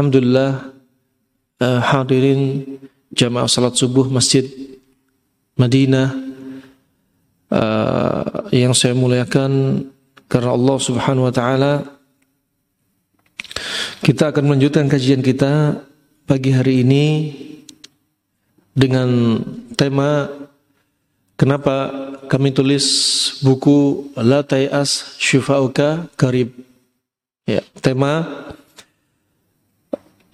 Alhamdulillah uh, hadirin jamaah salat subuh Masjid Madinah uh, yang saya muliakan karena Allah Subhanahu wa taala kita akan melanjutkan kajian kita pagi hari ini dengan tema kenapa kami tulis buku La Tayas Syifauka Karib? Ya tema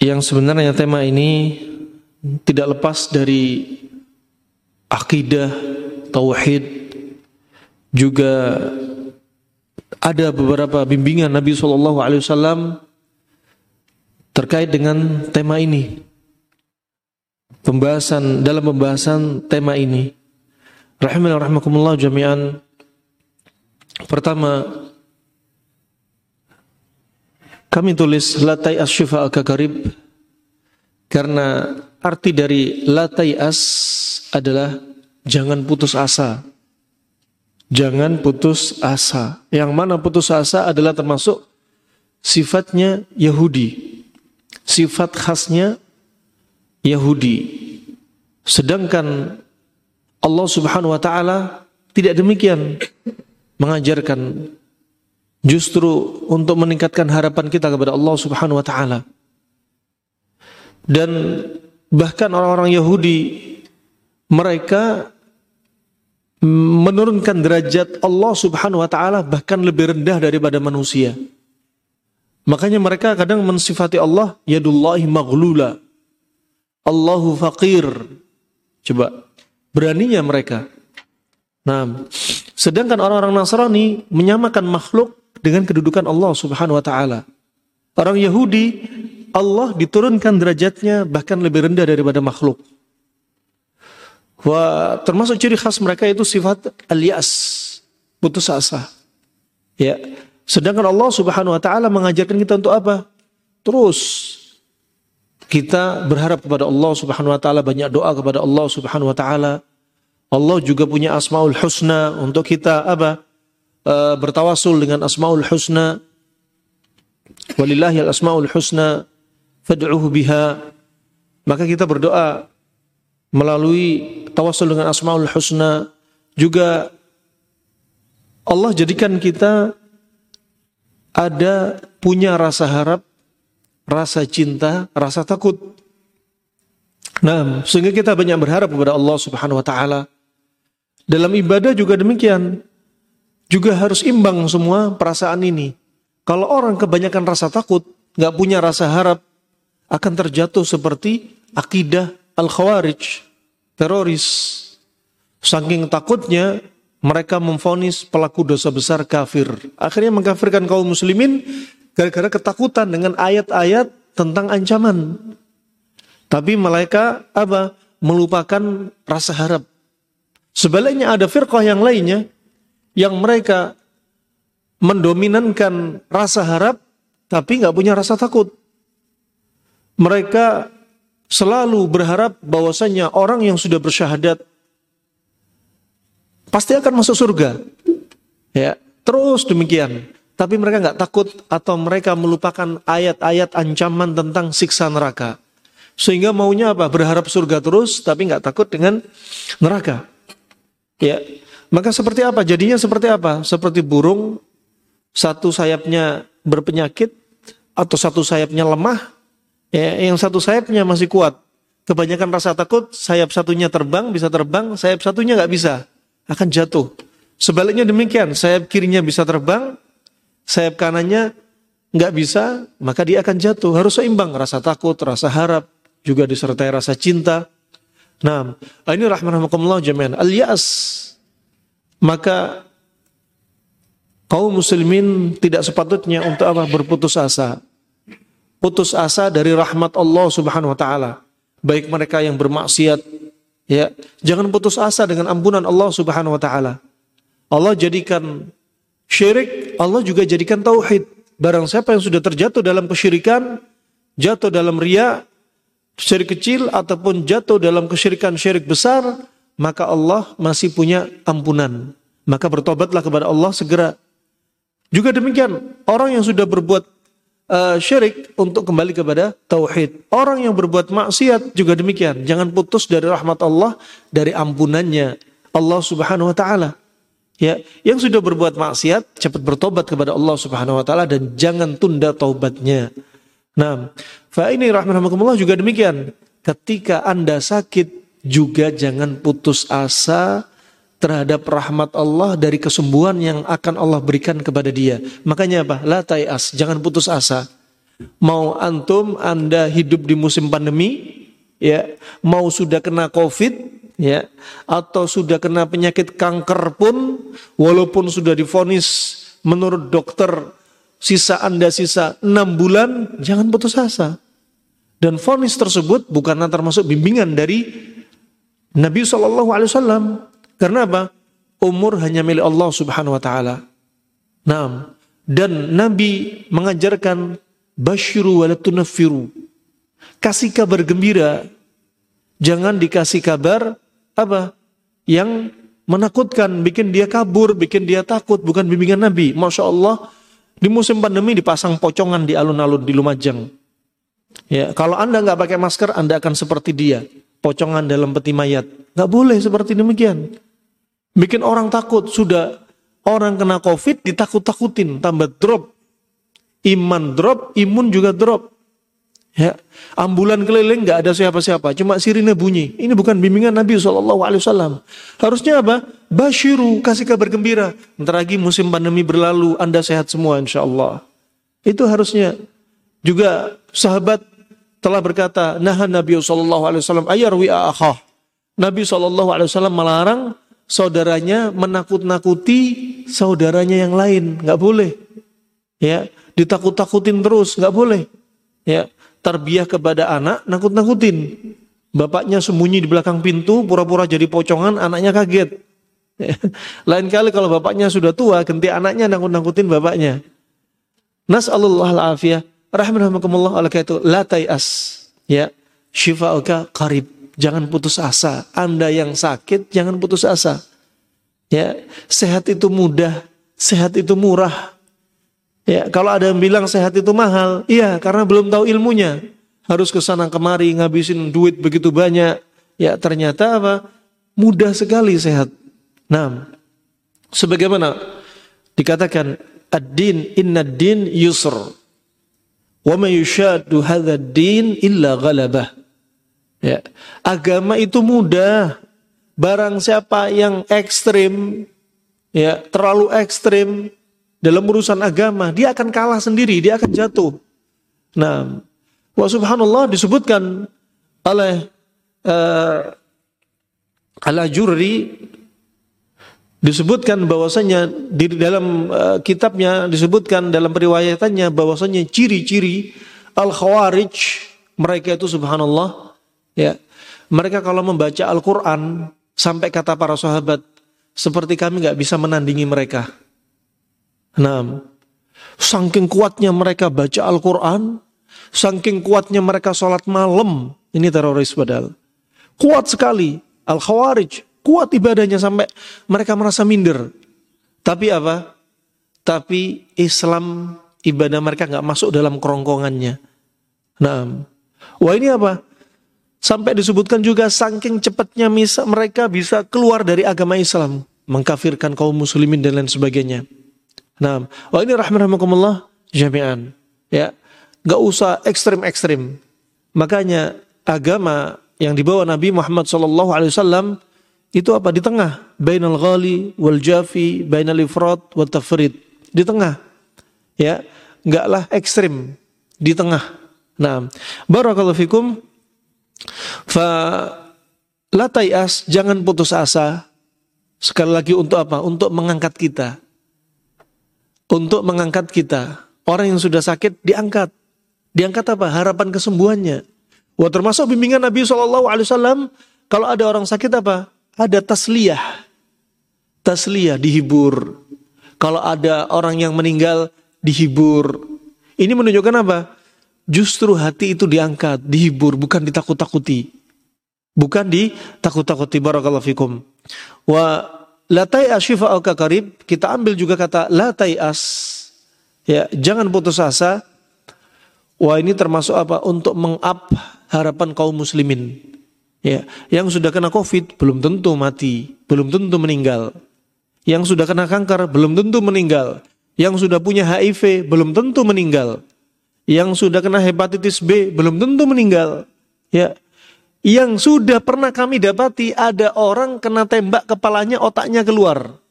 yang sebenarnya tema ini tidak lepas dari akidah, tauhid, juga ada beberapa bimbingan Nabi Shallallahu Alaihi Wasallam terkait dengan tema ini. Pembahasan dalam pembahasan tema ini, rahimahullah jami'an. Pertama, kami tulis latai asyifa al-kakarib karena arti dari latai as adalah jangan putus asa. Jangan putus asa. Yang mana putus asa adalah termasuk sifatnya Yahudi. Sifat khasnya Yahudi. Sedangkan Allah Subhanahu wa taala tidak demikian mengajarkan justru untuk meningkatkan harapan kita kepada Allah Subhanahu wa taala. Dan bahkan orang-orang Yahudi mereka menurunkan derajat Allah Subhanahu wa taala bahkan lebih rendah daripada manusia. Makanya mereka kadang mensifati Allah yadullahi maghlula. Allahu faqir. Coba beraninya mereka. Nah, sedangkan orang-orang Nasrani menyamakan makhluk dengan kedudukan Allah Subhanahu wa taala. Orang Yahudi Allah diturunkan derajatnya bahkan lebih rendah daripada makhluk. Wah, termasuk ciri khas mereka itu sifat alias, putus asa. Ya. Sedangkan Allah Subhanahu wa taala mengajarkan kita untuk apa? Terus kita berharap kepada Allah Subhanahu wa taala, banyak doa kepada Allah Subhanahu wa taala. Allah juga punya Asmaul Husna untuk kita apa? E, bertawasul dengan Asmaul Husna. Walillahi al-asmaul husna fad'uhu biha. Maka kita berdoa melalui tawasul dengan Asmaul Husna juga Allah jadikan kita ada punya rasa harap, rasa cinta, rasa takut. Nah, sehingga kita banyak berharap kepada Allah Subhanahu wa taala. Dalam ibadah juga demikian. Juga harus imbang semua perasaan ini. Kalau orang kebanyakan rasa takut, nggak punya rasa harap, akan terjatuh seperti akidah al-khawarij teroris. Saking takutnya mereka memfonis pelaku dosa besar kafir. Akhirnya mengkafirkan kaum muslimin gara-gara ketakutan dengan ayat-ayat tentang ancaman. Tapi mereka apa? Melupakan rasa harap. Sebaliknya ada firqah yang lainnya yang mereka mendominankan rasa harap tapi nggak punya rasa takut. Mereka selalu berharap bahwasanya orang yang sudah bersyahadat pasti akan masuk surga. Ya, terus demikian. Tapi mereka nggak takut atau mereka melupakan ayat-ayat ancaman tentang siksa neraka. Sehingga maunya apa? Berharap surga terus, tapi nggak takut dengan neraka. Ya, maka seperti apa? Jadinya seperti apa? Seperti burung, satu sayapnya berpenyakit atau satu sayapnya lemah, Ya, yang satu sayapnya masih kuat. Kebanyakan rasa takut, sayap satunya terbang, bisa terbang, sayap satunya nggak bisa, akan jatuh. Sebaliknya demikian, sayap kirinya bisa terbang, sayap kanannya nggak bisa, maka dia akan jatuh. Harus seimbang, rasa takut, rasa harap, juga disertai rasa cinta. Nah, ini rahmatullah jami'an. Al-ya'as. Maka kaum muslimin tidak sepatutnya untuk apa berputus asa putus asa dari rahmat Allah Subhanahu wa taala. Baik mereka yang bermaksiat ya, jangan putus asa dengan ampunan Allah Subhanahu wa taala. Allah jadikan syirik, Allah juga jadikan tauhid. Barang siapa yang sudah terjatuh dalam kesyirikan, jatuh dalam ria, syirik kecil ataupun jatuh dalam kesyirikan syirik besar, maka Allah masih punya ampunan. Maka bertobatlah kepada Allah segera. Juga demikian, orang yang sudah berbuat uh, syirik untuk kembali kepada tauhid. Orang yang berbuat maksiat juga demikian. Jangan putus dari rahmat Allah, dari ampunannya Allah Subhanahu wa taala. Ya, yang sudah berbuat maksiat cepat bertobat kepada Allah Subhanahu wa taala dan jangan tunda taubatnya. Nah, fa ini rahmatullah juga demikian. Ketika Anda sakit juga jangan putus asa terhadap rahmat Allah dari kesembuhan yang akan Allah berikan kepada dia. Makanya apa? La tayas, jangan putus asa. Mau antum Anda hidup di musim pandemi, ya, mau sudah kena Covid, ya atau sudah kena penyakit kanker pun walaupun sudah difonis menurut dokter sisa Anda sisa enam bulan jangan putus asa dan fonis tersebut bukanlah termasuk bimbingan dari Nabi Shallallahu karena apa? Umur hanya milik Allah Subhanahu Wa Taala. Nah dan Nabi mengajarkan basyiru walatunafiru kasih kabar gembira. Jangan dikasih kabar apa? Yang menakutkan, bikin dia kabur, bikin dia takut, bukan bimbingan Nabi. Masya Allah, di musim pandemi dipasang pocongan di alun-alun di Lumajang. Ya, kalau anda nggak pakai masker, anda akan seperti dia, pocongan dalam peti mayat. Nggak boleh seperti demikian. Bikin orang takut, sudah orang kena COVID ditakut-takutin, tambah drop. Iman drop, imun juga drop. Ya, ambulan keliling nggak ada siapa-siapa, cuma sirine bunyi. Ini bukan bimbingan Nabi saw. Harusnya apa? Bashiru, kasih kabar gembira. Ntar lagi musim pandemi berlalu, anda sehat semua, insya Allah. Itu harusnya. Juga sahabat telah berkata, nah Nabi saw. ayarwi akhah. Nabi saw melarang saudaranya menakut-nakuti saudaranya yang lain, nggak boleh. Ya, ditakut-takutin terus, nggak boleh. Ya, tarbiyah kepada anak, nakut-nakutin. Bapaknya sembunyi di belakang pintu, pura-pura jadi pocongan, anaknya kaget. Lain kali kalau bapaknya sudah tua, ganti anaknya nakut-nakutin bapaknya. Nas'alullah al-afiyah. Rahmanakumullah oleh itu la as. Ya, syifa'uka qarib. Jangan putus asa. Anda yang sakit jangan putus asa. Ya, sehat itu mudah, sehat itu murah. Ya, kalau ada yang bilang sehat itu mahal, iya karena belum tahu ilmunya. Harus ke sana kemari ngabisin duit begitu banyak. Ya, ternyata apa? Mudah sekali sehat. Nah, sebagaimana dikatakan ad-din inna din yusr. Wa din illa ghalabah. Ya, agama itu mudah. Barang siapa yang ekstrim, ya terlalu ekstrim, dalam urusan agama, dia akan kalah sendiri, dia akan jatuh. Nah, wa subhanallah disebutkan oleh uh, Al-Ajurri disebutkan bahwasanya di dalam uh, kitabnya disebutkan dalam periwayatannya bahwasanya ciri-ciri al-khawarij mereka itu subhanallah ya. Mereka kalau membaca Al-Qur'an sampai kata para sahabat seperti kami nggak bisa menandingi mereka. Nah, saking kuatnya mereka baca Al-Quran, saking kuatnya mereka sholat malam, ini teroris padahal. Kuat sekali, Al-Khawarij, kuat ibadahnya sampai mereka merasa minder. Tapi apa? Tapi Islam ibadah mereka nggak masuk dalam kerongkongannya. Nah, wah ini apa? Sampai disebutkan juga saking cepatnya mereka bisa keluar dari agama Islam, mengkafirkan kaum muslimin dan lain sebagainya. Nah, wah ini rahmatullah jami'an. Ya, nggak usah ekstrim-ekstrim. Makanya agama yang dibawa Nabi Muhammad Wasallam itu apa di tengah, bainal ghali wal jafi, bainal ifrat wal tafrid, di tengah. Ya, enggaklah ekstrim, di tengah. Nah, barakallahu fikum. Fa la jangan putus asa. Sekali lagi untuk apa? Untuk mengangkat kita untuk mengangkat kita. Orang yang sudah sakit diangkat. Diangkat apa? Harapan kesembuhannya. Wah termasuk bimbingan Nabi SAW, kalau ada orang sakit apa? Ada tasliyah. Tasliyah, dihibur. Kalau ada orang yang meninggal, dihibur. Ini menunjukkan apa? Justru hati itu diangkat, dihibur, bukan ditakut-takuti. Bukan ditakut-takuti. Barakallahu fikum. Wa latai asyifa al karib kita ambil juga kata latai as ya jangan putus asa wah ini termasuk apa untuk mengap harapan kaum muslimin ya yang sudah kena covid belum tentu mati belum tentu meninggal yang sudah kena kanker belum tentu meninggal yang sudah punya HIV belum tentu meninggal yang sudah kena hepatitis B belum tentu meninggal ya yang sudah pernah kami dapati ada orang kena tembak kepalanya otaknya keluar.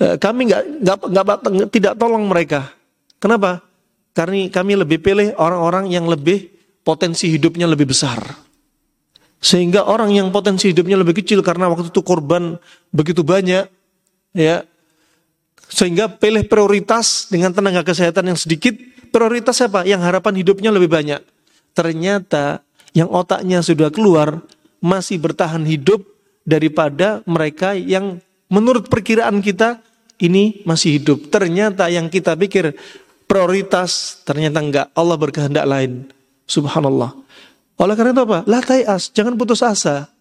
Eh, kami nggak nggak tidak tolong mereka. Kenapa? Karena kami lebih pilih orang-orang yang lebih potensi hidupnya lebih besar. Sehingga orang yang potensi hidupnya lebih kecil karena waktu itu korban begitu banyak, ya, sehingga pilih prioritas dengan tenaga kesehatan yang sedikit. Prioritas apa? Yang harapan hidupnya lebih banyak. Ternyata yang otaknya sudah keluar masih bertahan hidup daripada mereka yang menurut perkiraan kita ini masih hidup. Ternyata yang kita pikir prioritas ternyata enggak. Allah berkehendak lain. Subhanallah. Oleh karena itu apa? Lah as, jangan putus asa.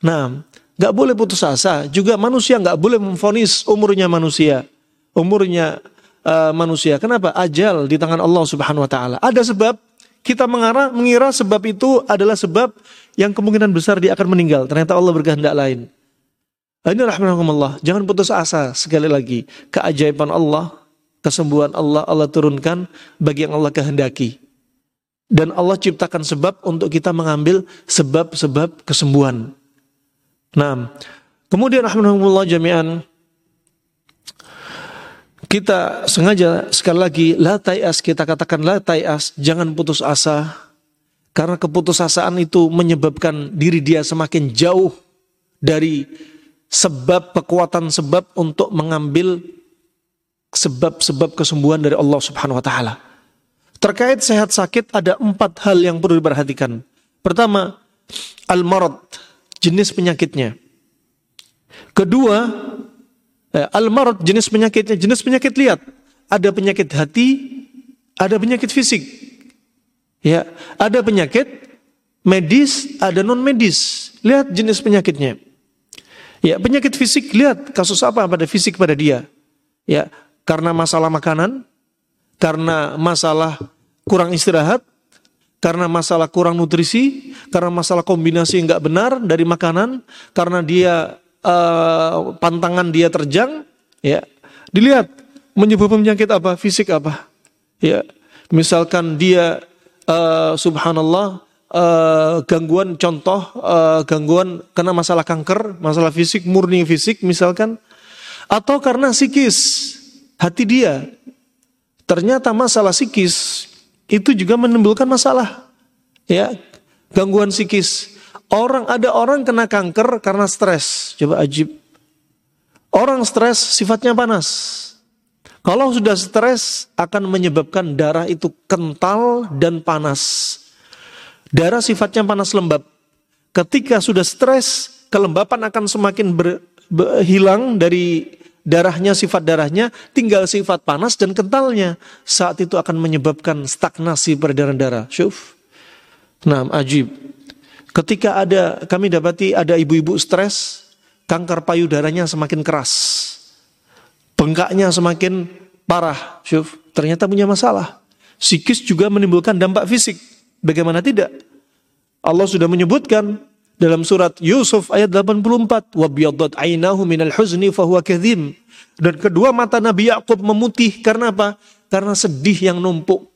Nah, enggak boleh putus asa. Juga manusia enggak boleh memfonis umurnya manusia. Umurnya uh, manusia. Kenapa? Ajal di tangan Allah Subhanahu wa taala. Ada sebab kita mengarah, mengira sebab itu adalah sebab yang kemungkinan besar dia akan meninggal. Ternyata Allah berkehendak lain. Ini rahmatullah. Jangan putus asa sekali lagi. Keajaiban Allah, kesembuhan Allah, Allah turunkan bagi yang Allah kehendaki. Dan Allah ciptakan sebab untuk kita mengambil sebab-sebab kesembuhan. Nah, kemudian rahmatullah jami'an kita sengaja sekali lagi la tayas kita katakan la tayas jangan putus asa karena keputusasaan itu menyebabkan diri dia semakin jauh dari sebab kekuatan sebab untuk mengambil sebab-sebab kesembuhan dari Allah Subhanahu wa taala. Terkait sehat sakit ada empat hal yang perlu diperhatikan. Pertama, al-marad, jenis penyakitnya. Kedua, Eh, Al-marad jenis penyakitnya, jenis penyakit lihat. Ada penyakit hati, ada penyakit fisik. Ya, ada penyakit medis, ada non medis. Lihat jenis penyakitnya. Ya, penyakit fisik lihat kasus apa pada fisik pada dia. Ya, karena masalah makanan, karena masalah kurang istirahat, karena masalah kurang nutrisi, karena masalah kombinasi nggak benar dari makanan, karena dia uh, pantangan dia terjang, ya. Dilihat menyebabkan penyakit apa, fisik apa, ya. Misalkan dia uh, subhanallah uh, gangguan contoh uh, gangguan kena masalah kanker, masalah fisik murni fisik misalkan, atau karena psikis hati dia ternyata masalah psikis itu juga menimbulkan masalah ya gangguan psikis Orang ada orang kena kanker karena stres. Coba ajib. Orang stres sifatnya panas. Kalau sudah stres akan menyebabkan darah itu kental dan panas. Darah sifatnya panas lembab. Ketika sudah stres, kelembapan akan semakin ber, ber, hilang dari darahnya, sifat darahnya, tinggal sifat panas dan kentalnya. Saat itu akan menyebabkan stagnasi peredaran darah. Syuf. Nah, ajib. Ketika ada kami dapati ada ibu-ibu stres, kanker payudaranya semakin keras. Bengkaknya semakin parah. Syuf, ternyata punya masalah. Psikis juga menimbulkan dampak fisik. Bagaimana tidak? Allah sudah menyebutkan dalam surat Yusuf ayat 84, "Wa biyaddat ainahu minal huzni fahuwa kadhim." Dan kedua mata Nabi Yakub memutih karena apa? Karena sedih yang numpuk.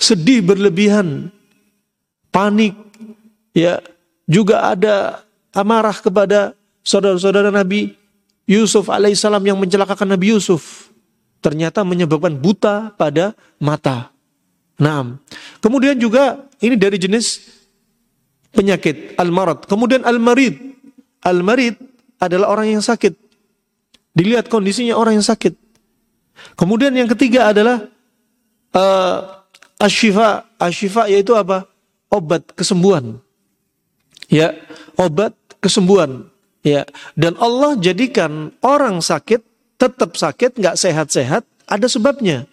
Sedih berlebihan. Panik, ya juga ada amarah kepada saudara-saudara Nabi Yusuf alaihissalam yang mencelakakan Nabi Yusuf ternyata menyebabkan buta pada mata. Nah, kemudian juga ini dari jenis penyakit al-marad. Kemudian al-marid. Al-marid adalah orang yang sakit. Dilihat kondisinya orang yang sakit. Kemudian yang ketiga adalah uh, asyifa, asyifa yaitu apa? Obat kesembuhan. Ya, obat kesembuhan. Ya, dan Allah jadikan orang sakit tetap sakit, nggak sehat-sehat, ada sebabnya.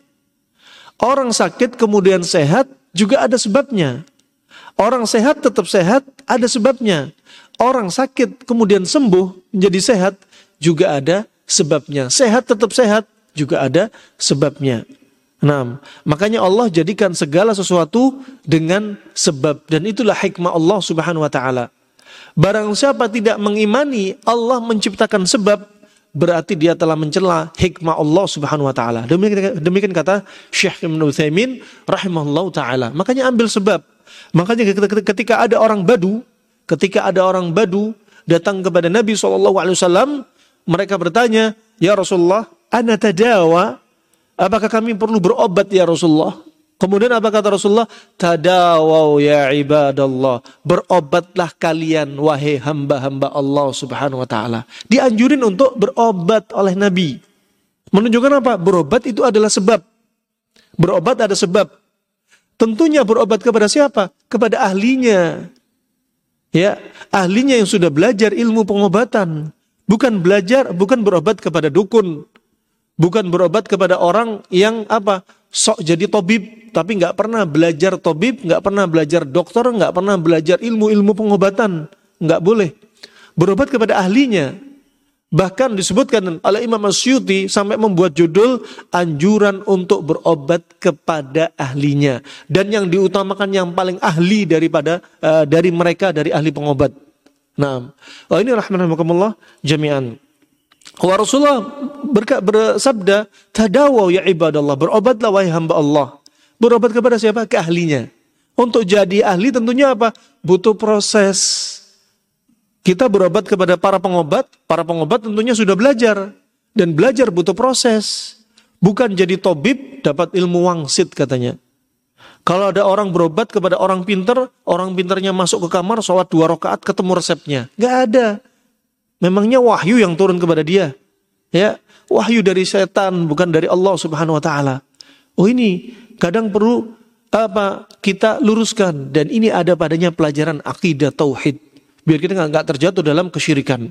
Orang sakit kemudian sehat juga ada sebabnya. Orang sehat tetap sehat, ada sebabnya. Orang sakit kemudian sembuh menjadi sehat juga ada sebabnya. Sehat tetap sehat juga ada sebabnya. Nah, makanya Allah jadikan segala sesuatu dengan sebab dan itulah hikmah Allah Subhanahu wa taala. Barang siapa tidak mengimani Allah menciptakan sebab berarti dia telah mencela hikmah Allah Subhanahu wa taala. Demikian, kata Syekh Ibnu Utsaimin rahimahullah taala. Makanya ambil sebab. Makanya ketika ada orang badu, ketika ada orang badu datang kepada Nabi SAW, mereka bertanya, Ya Rasulullah, ana tadawa, apakah kami perlu berobat ya Rasulullah? Kemudian apa kata Rasulullah? Tadawau ya ibadallah. Berobatlah kalian wahai hamba-hamba Allah subhanahu wa ta'ala. Dianjurin untuk berobat oleh Nabi. Menunjukkan apa? Berobat itu adalah sebab. Berobat ada sebab. Tentunya berobat kepada siapa? Kepada ahlinya. Ya, ahlinya yang sudah belajar ilmu pengobatan, bukan belajar, bukan berobat kepada dukun, bukan berobat kepada orang yang apa sok jadi tobib, tapi nggak pernah belajar tobib, nggak pernah belajar dokter, nggak pernah belajar ilmu-ilmu pengobatan, nggak boleh. Berobat kepada ahlinya, Bahkan disebutkan oleh Imam Asyuti sampai membuat judul anjuran untuk berobat kepada ahlinya dan yang diutamakan yang paling ahli daripada uh, dari mereka dari ahli pengobat. Nah, oh ini rahmatullah jami'an. Wa Rasulullah berka, bersabda, "Tadawaw ya ibadallah, berobatlah wahai hamba Allah." Berobat kepada siapa? Ke ahlinya. Untuk jadi ahli tentunya apa? Butuh proses kita berobat kepada para pengobat, para pengobat tentunya sudah belajar. Dan belajar butuh proses. Bukan jadi tobib dapat ilmu wangsit katanya. Kalau ada orang berobat kepada orang pinter, orang pinternya masuk ke kamar, sholat dua rakaat, ketemu resepnya. Gak ada. Memangnya wahyu yang turun kepada dia. Ya, wahyu dari setan, bukan dari Allah Subhanahu Wa Taala. Oh ini kadang perlu apa kita luruskan dan ini ada padanya pelajaran akidah tauhid biar kita nggak terjatuh dalam kesyirikan.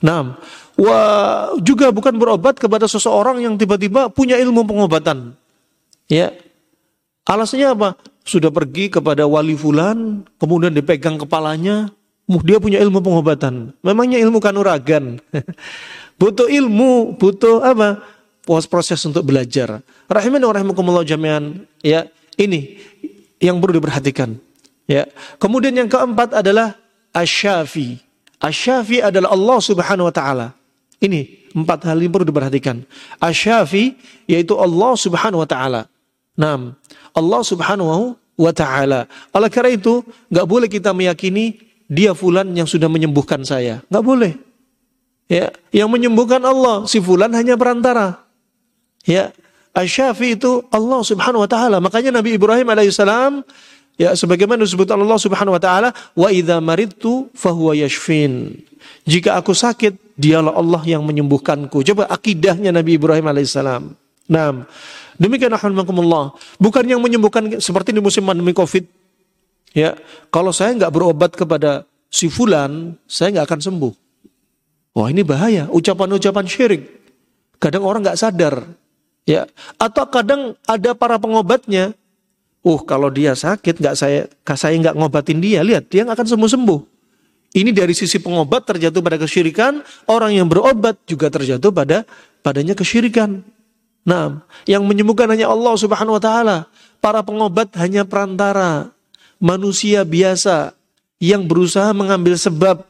Nah, wah juga bukan berobat kepada seseorang yang tiba-tiba punya ilmu pengobatan. Ya, alasannya apa? Sudah pergi kepada wali fulan, kemudian dipegang kepalanya, dia punya ilmu pengobatan. Memangnya ilmu kanuragan. butuh ilmu, butuh apa? Proses untuk belajar. Rahimani wa rahimakumullah jami'an. Ya, ini yang perlu diperhatikan. Ya. Kemudian yang keempat adalah Asyafi. Asyafi adalah Allah Subhanahu wa taala. Ini empat hal ini perlu diperhatikan. Asyafi yaitu Allah Subhanahu wa taala. Nam, Allah Subhanahu wa taala. Oleh karena itu, nggak boleh kita meyakini dia fulan yang sudah menyembuhkan saya. Nggak boleh. Ya, yang menyembuhkan Allah, si fulan hanya perantara. Ya, Asyafi itu Allah Subhanahu wa taala. Makanya Nabi Ibrahim alaihissalam Ya, sebagaimana disebut Allah Subhanahu wa taala, "Wa idza maridtu fahuwa yashfin." Jika aku sakit, dialah Allah yang menyembuhkanku. Coba akidahnya Nabi Ibrahim alaihissalam. Nah, demikian alhamdulillah. Bukan yang menyembuhkan seperti di musim pandemi Covid. Ya, kalau saya nggak berobat kepada si fulan, saya nggak akan sembuh. Wah ini bahaya, ucapan-ucapan syirik. Kadang orang nggak sadar. Ya, atau kadang ada para pengobatnya Uh, kalau dia sakit, nggak saya, saya nggak ngobatin dia, lihat dia akan sembuh sembuh. Ini dari sisi pengobat terjatuh pada kesyirikan, orang yang berobat juga terjatuh pada padanya kesyirikan. Nah, yang menyembuhkan hanya Allah Subhanahu wa taala. Para pengobat hanya perantara, manusia biasa yang berusaha mengambil sebab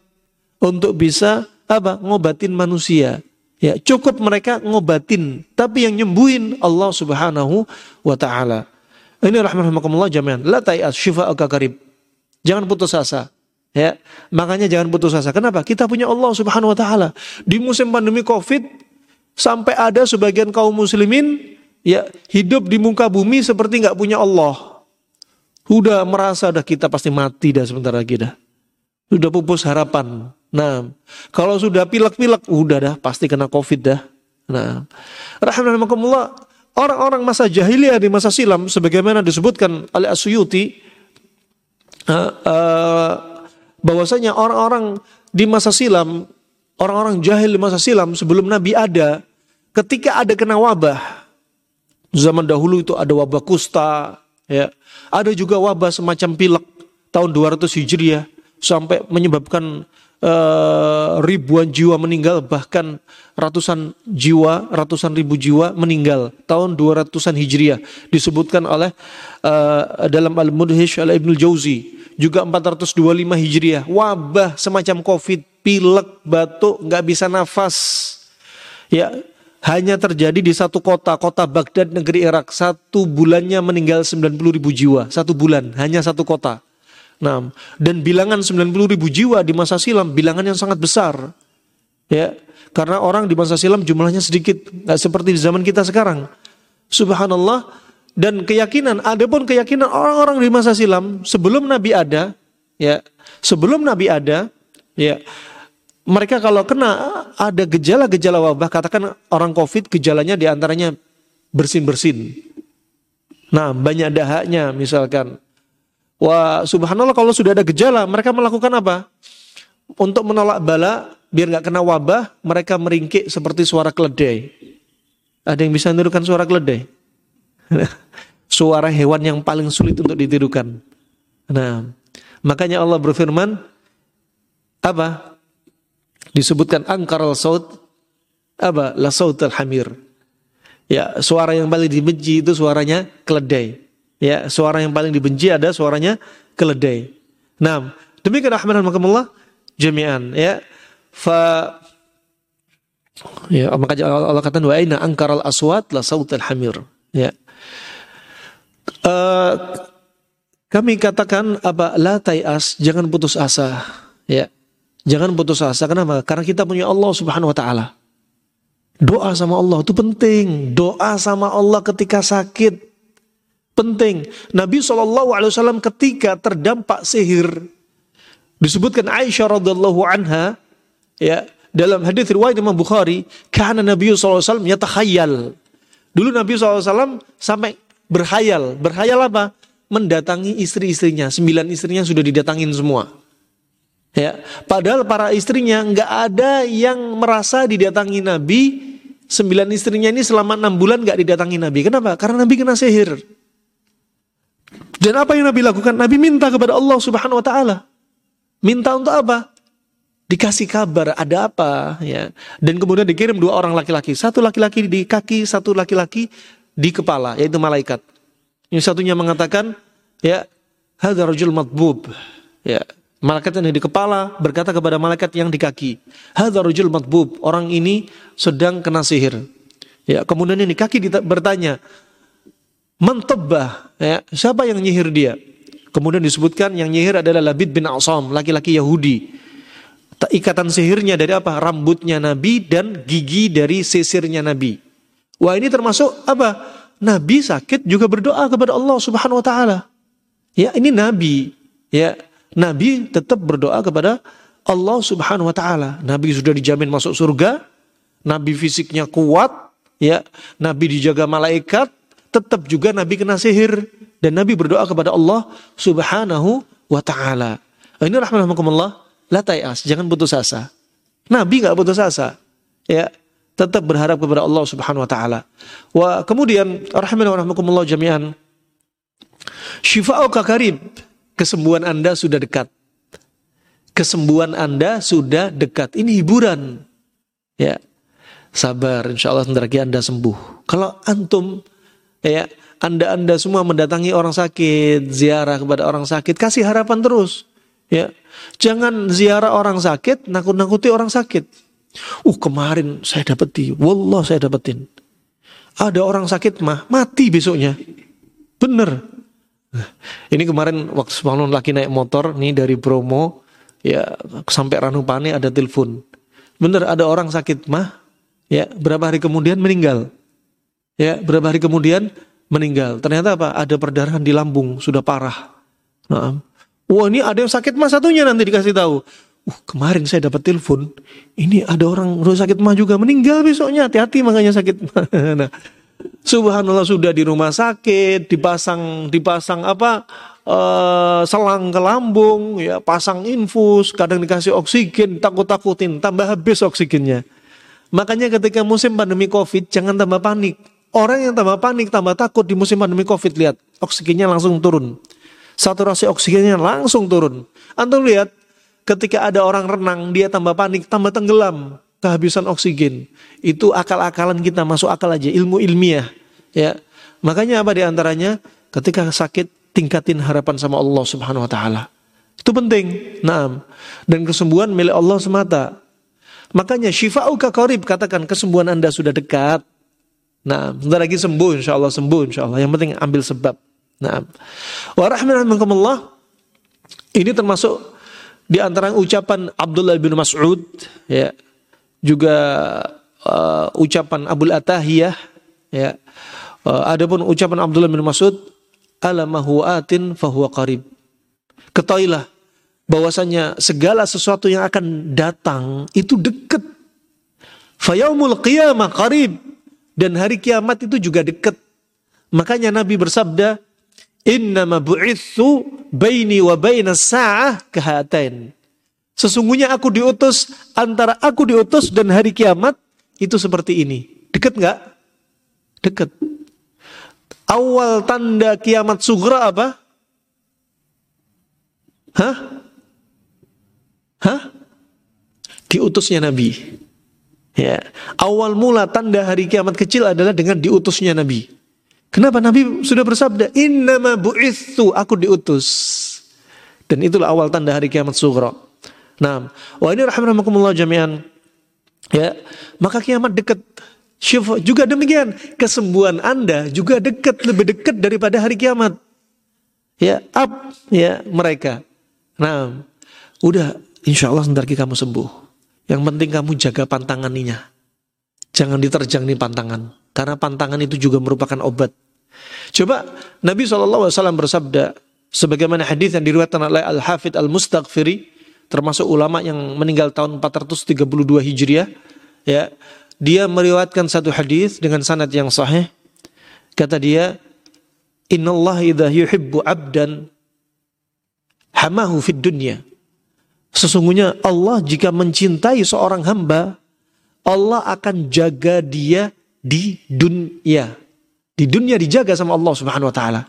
untuk bisa apa? ngobatin manusia. Ya, cukup mereka ngobatin, tapi yang nyembuhin Allah Subhanahu wa taala. Ini rahmatullah jami'an. La ta'ias syifa'aka karib. Jangan putus asa. Ya, makanya jangan putus asa. Kenapa? Kita punya Allah Subhanahu wa taala. Di musim pandemi Covid sampai ada sebagian kaum muslimin ya hidup di muka bumi seperti nggak punya Allah. Udah merasa dah kita pasti mati dah sebentar lagi dah. Sudah pupus harapan. Nah, kalau sudah pilek-pilek udah dah pasti kena Covid dah. Nah, rahmatullah orang-orang masa jahiliyah di masa silam sebagaimana disebutkan oleh Asyuti uh, uh, bahwasanya orang-orang di masa silam, orang-orang jahil di masa silam sebelum Nabi ada, ketika ada kena wabah, zaman dahulu itu ada wabah kusta, ya, ada juga wabah semacam pilek tahun 200 Hijriah sampai menyebabkan uh, ribuan jiwa meninggal bahkan ratusan jiwa ratusan ribu jiwa meninggal tahun 200-an Hijriah disebutkan oleh uh, dalam Al-Mudhish oleh Ibnu Jauzi juga 425 Hijriah, wabah semacam Covid, pilek, batuk, nggak bisa nafas. Ya, hanya terjadi di satu kota, kota Baghdad, negeri Irak. Satu bulannya meninggal 90 ribu jiwa, satu bulan, hanya satu kota. Nah, dan bilangan 90 ribu jiwa di masa silam, bilangan yang sangat besar. Ya, karena orang di masa silam jumlahnya sedikit, nggak seperti di zaman kita sekarang. Subhanallah, dan keyakinan, ada pun keyakinan orang-orang di masa silam sebelum Nabi ada, ya, sebelum Nabi ada, ya, mereka kalau kena ada gejala-gejala wabah, katakan orang COVID gejalanya di antaranya bersin-bersin. Nah, banyak dahaknya misalkan. Wah, subhanallah kalau sudah ada gejala, mereka melakukan apa? Untuk menolak bala, biar nggak kena wabah, mereka meringkik seperti suara keledai. Ada yang bisa menirukan suara keledai? Suara hewan yang paling sulit untuk ditirukan. Nah, makanya Allah berfirman apa? Disebutkan angkaral saut apa? La sautal hamir. Ya, suara yang paling dibenci itu suaranya keledai. Ya, suara yang paling dibenci ada suaranya keledai. Nah, demikian rahmanakumullah jami'an ya. Fa ya maka Allah kata wa aina angkaral aswat la sautal hamir. Ya. Uh, kami katakan apa la tayas jangan putus asa ya jangan putus asa kenapa karena kita punya Allah Subhanahu wa taala doa sama Allah itu penting doa sama Allah ketika sakit penting Nabi saw ketika terdampak sihir disebutkan Aisyah radhiallahu anha ya dalam hadis riwayat Imam Bukhari karena Nabi saw yatakhayyal dulu Nabi saw sampai berhayal. Berhayal apa? Mendatangi istri-istrinya. Sembilan istrinya sudah didatangin semua. Ya, padahal para istrinya nggak ada yang merasa didatangi Nabi. Sembilan istrinya ini selama enam bulan nggak didatangi Nabi. Kenapa? Karena Nabi kena sihir. Dan apa yang Nabi lakukan? Nabi minta kepada Allah Subhanahu Wa Taala. Minta untuk apa? Dikasih kabar ada apa ya. Dan kemudian dikirim dua orang laki-laki. Satu laki-laki di kaki, satu laki-laki di kepala yaitu malaikat. Yang satunya mengatakan ya hadza rajul matbub. Ya, malaikat yang di kepala berkata kepada malaikat yang di kaki, hadza rajul matbub. Orang ini sedang kena sihir. Ya, kemudian yang di kaki bertanya, mentebah, ya, siapa yang nyihir dia? Kemudian disebutkan yang nyihir adalah Labid bin Asam, laki-laki Yahudi. Ikatan sihirnya dari apa? Rambutnya Nabi dan gigi dari sisirnya Nabi. Wah ini termasuk apa? Nabi sakit juga berdoa kepada Allah Subhanahu wa taala. Ya, ini nabi. Ya, nabi tetap berdoa kepada Allah Subhanahu wa taala. Nabi sudah dijamin masuk surga, nabi fisiknya kuat, ya. Nabi dijaga malaikat, tetap juga nabi kena sihir dan nabi berdoa kepada Allah Subhanahu wa taala. Ini rahmatullah, la tayas, jangan putus asa. Nabi nggak putus asa. Ya, tetap berharap kepada Allah Subhanahu wa taala. Wa kemudian rahmakumullah jami'an. Syifa'uka karib. Kesembuhan Anda sudah dekat. Kesembuhan Anda sudah dekat. Ini hiburan. Ya. Sabar, insya Allah sebentar lagi Anda sembuh. Kalau antum ya anda-anda semua mendatangi orang sakit, ziarah kepada orang sakit, kasih harapan terus. Ya, jangan ziarah orang sakit, nakut-nakuti orang sakit. Uh kemarin saya dapetin, wallah saya dapetin. Ada orang sakit mah mati besoknya. Bener. Ini kemarin waktu sebelum lagi naik motor nih dari Bromo ya sampai Ranupane ada telepon. Bener ada orang sakit mah ya berapa hari kemudian meninggal. Ya berapa hari kemudian meninggal. Ternyata apa? Ada perdarahan di lambung sudah parah. Nah, wah ini ada yang sakit mah satunya nanti dikasih tahu uh kemarin saya dapat telepon, ini ada orang rumah sakit mah juga meninggal besoknya, hati-hati makanya sakit nah, Subhanallah sudah di rumah sakit, dipasang dipasang apa uh, selang ke lambung, ya pasang infus, kadang dikasih oksigen, takut-takutin, tambah habis oksigennya. Makanya ketika musim pandemi Covid jangan tambah panik. Orang yang tambah panik, tambah takut di musim pandemi Covid lihat oksigennya langsung turun. Saturasi oksigennya langsung turun. Antum lihat ketika ada orang renang dia tambah panik, tambah tenggelam, kehabisan oksigen. Itu akal-akalan kita masuk akal aja, ilmu ilmiah. Ya, makanya apa di antaranya? Ketika sakit tingkatin harapan sama Allah Subhanahu Wa Taala. Itu penting. Nah, dan kesembuhan milik Allah semata. Makanya syifa'uka qarib katakan kesembuhan Anda sudah dekat. Nah, sebentar lagi sembuh insya Allah sembuh insya Allah. Yang penting ambil sebab. Nah, wa rahmanakumullah ini termasuk di antara ucapan Abdullah bin Mas'ud ya. Juga uh, ucapan Abdul Atahiyah ya. Uh, adapun ucapan Abdullah bin Mas'ud alamahu atin fahuwa qarib. Ketahuilah bahwasanya segala sesuatu yang akan datang itu dekat. Fayaumul qiyamah qarib dan hari kiamat itu juga dekat. Makanya Nabi bersabda, "Innama bu'itsu baini wa baina sa'ah kahatain." Sesungguhnya aku diutus antara aku diutus dan hari kiamat itu seperti ini. Dekat nggak? Dekat. Awal tanda kiamat sugra apa? Hah? Hah? Diutusnya Nabi. Ya. Awal mula tanda hari kiamat kecil adalah dengan diutusnya Nabi. Kenapa Nabi sudah bersabda, Innama bu'ithu, aku diutus. Dan itulah awal tanda hari kiamat sugra. Nah, wah ini rahmatullah jami'an. Ya, maka kiamat dekat. Juga demikian, kesembuhan Anda juga dekat, lebih dekat daripada hari kiamat. Ya, up ya mereka. Nah, udah Insya Allah sebentar kamu sembuh. Yang penting kamu jaga pantanganinya. Jangan diterjang nih pantangan. Karena pantangan itu juga merupakan obat. Coba Nabi SAW bersabda, sebagaimana hadis yang diriwayatkan oleh Al-Hafidh Al-Mustaghfiri, termasuk ulama yang meninggal tahun 432 Hijriah, ya, dia meriwayatkan satu hadis dengan sanad yang sahih. Kata dia, Inna Allah idha yuhibbu abdan hamahu fid dunya Sesungguhnya Allah jika mencintai seorang hamba, Allah akan jaga dia di dunia. Di dunia dijaga sama Allah Subhanahu wa taala.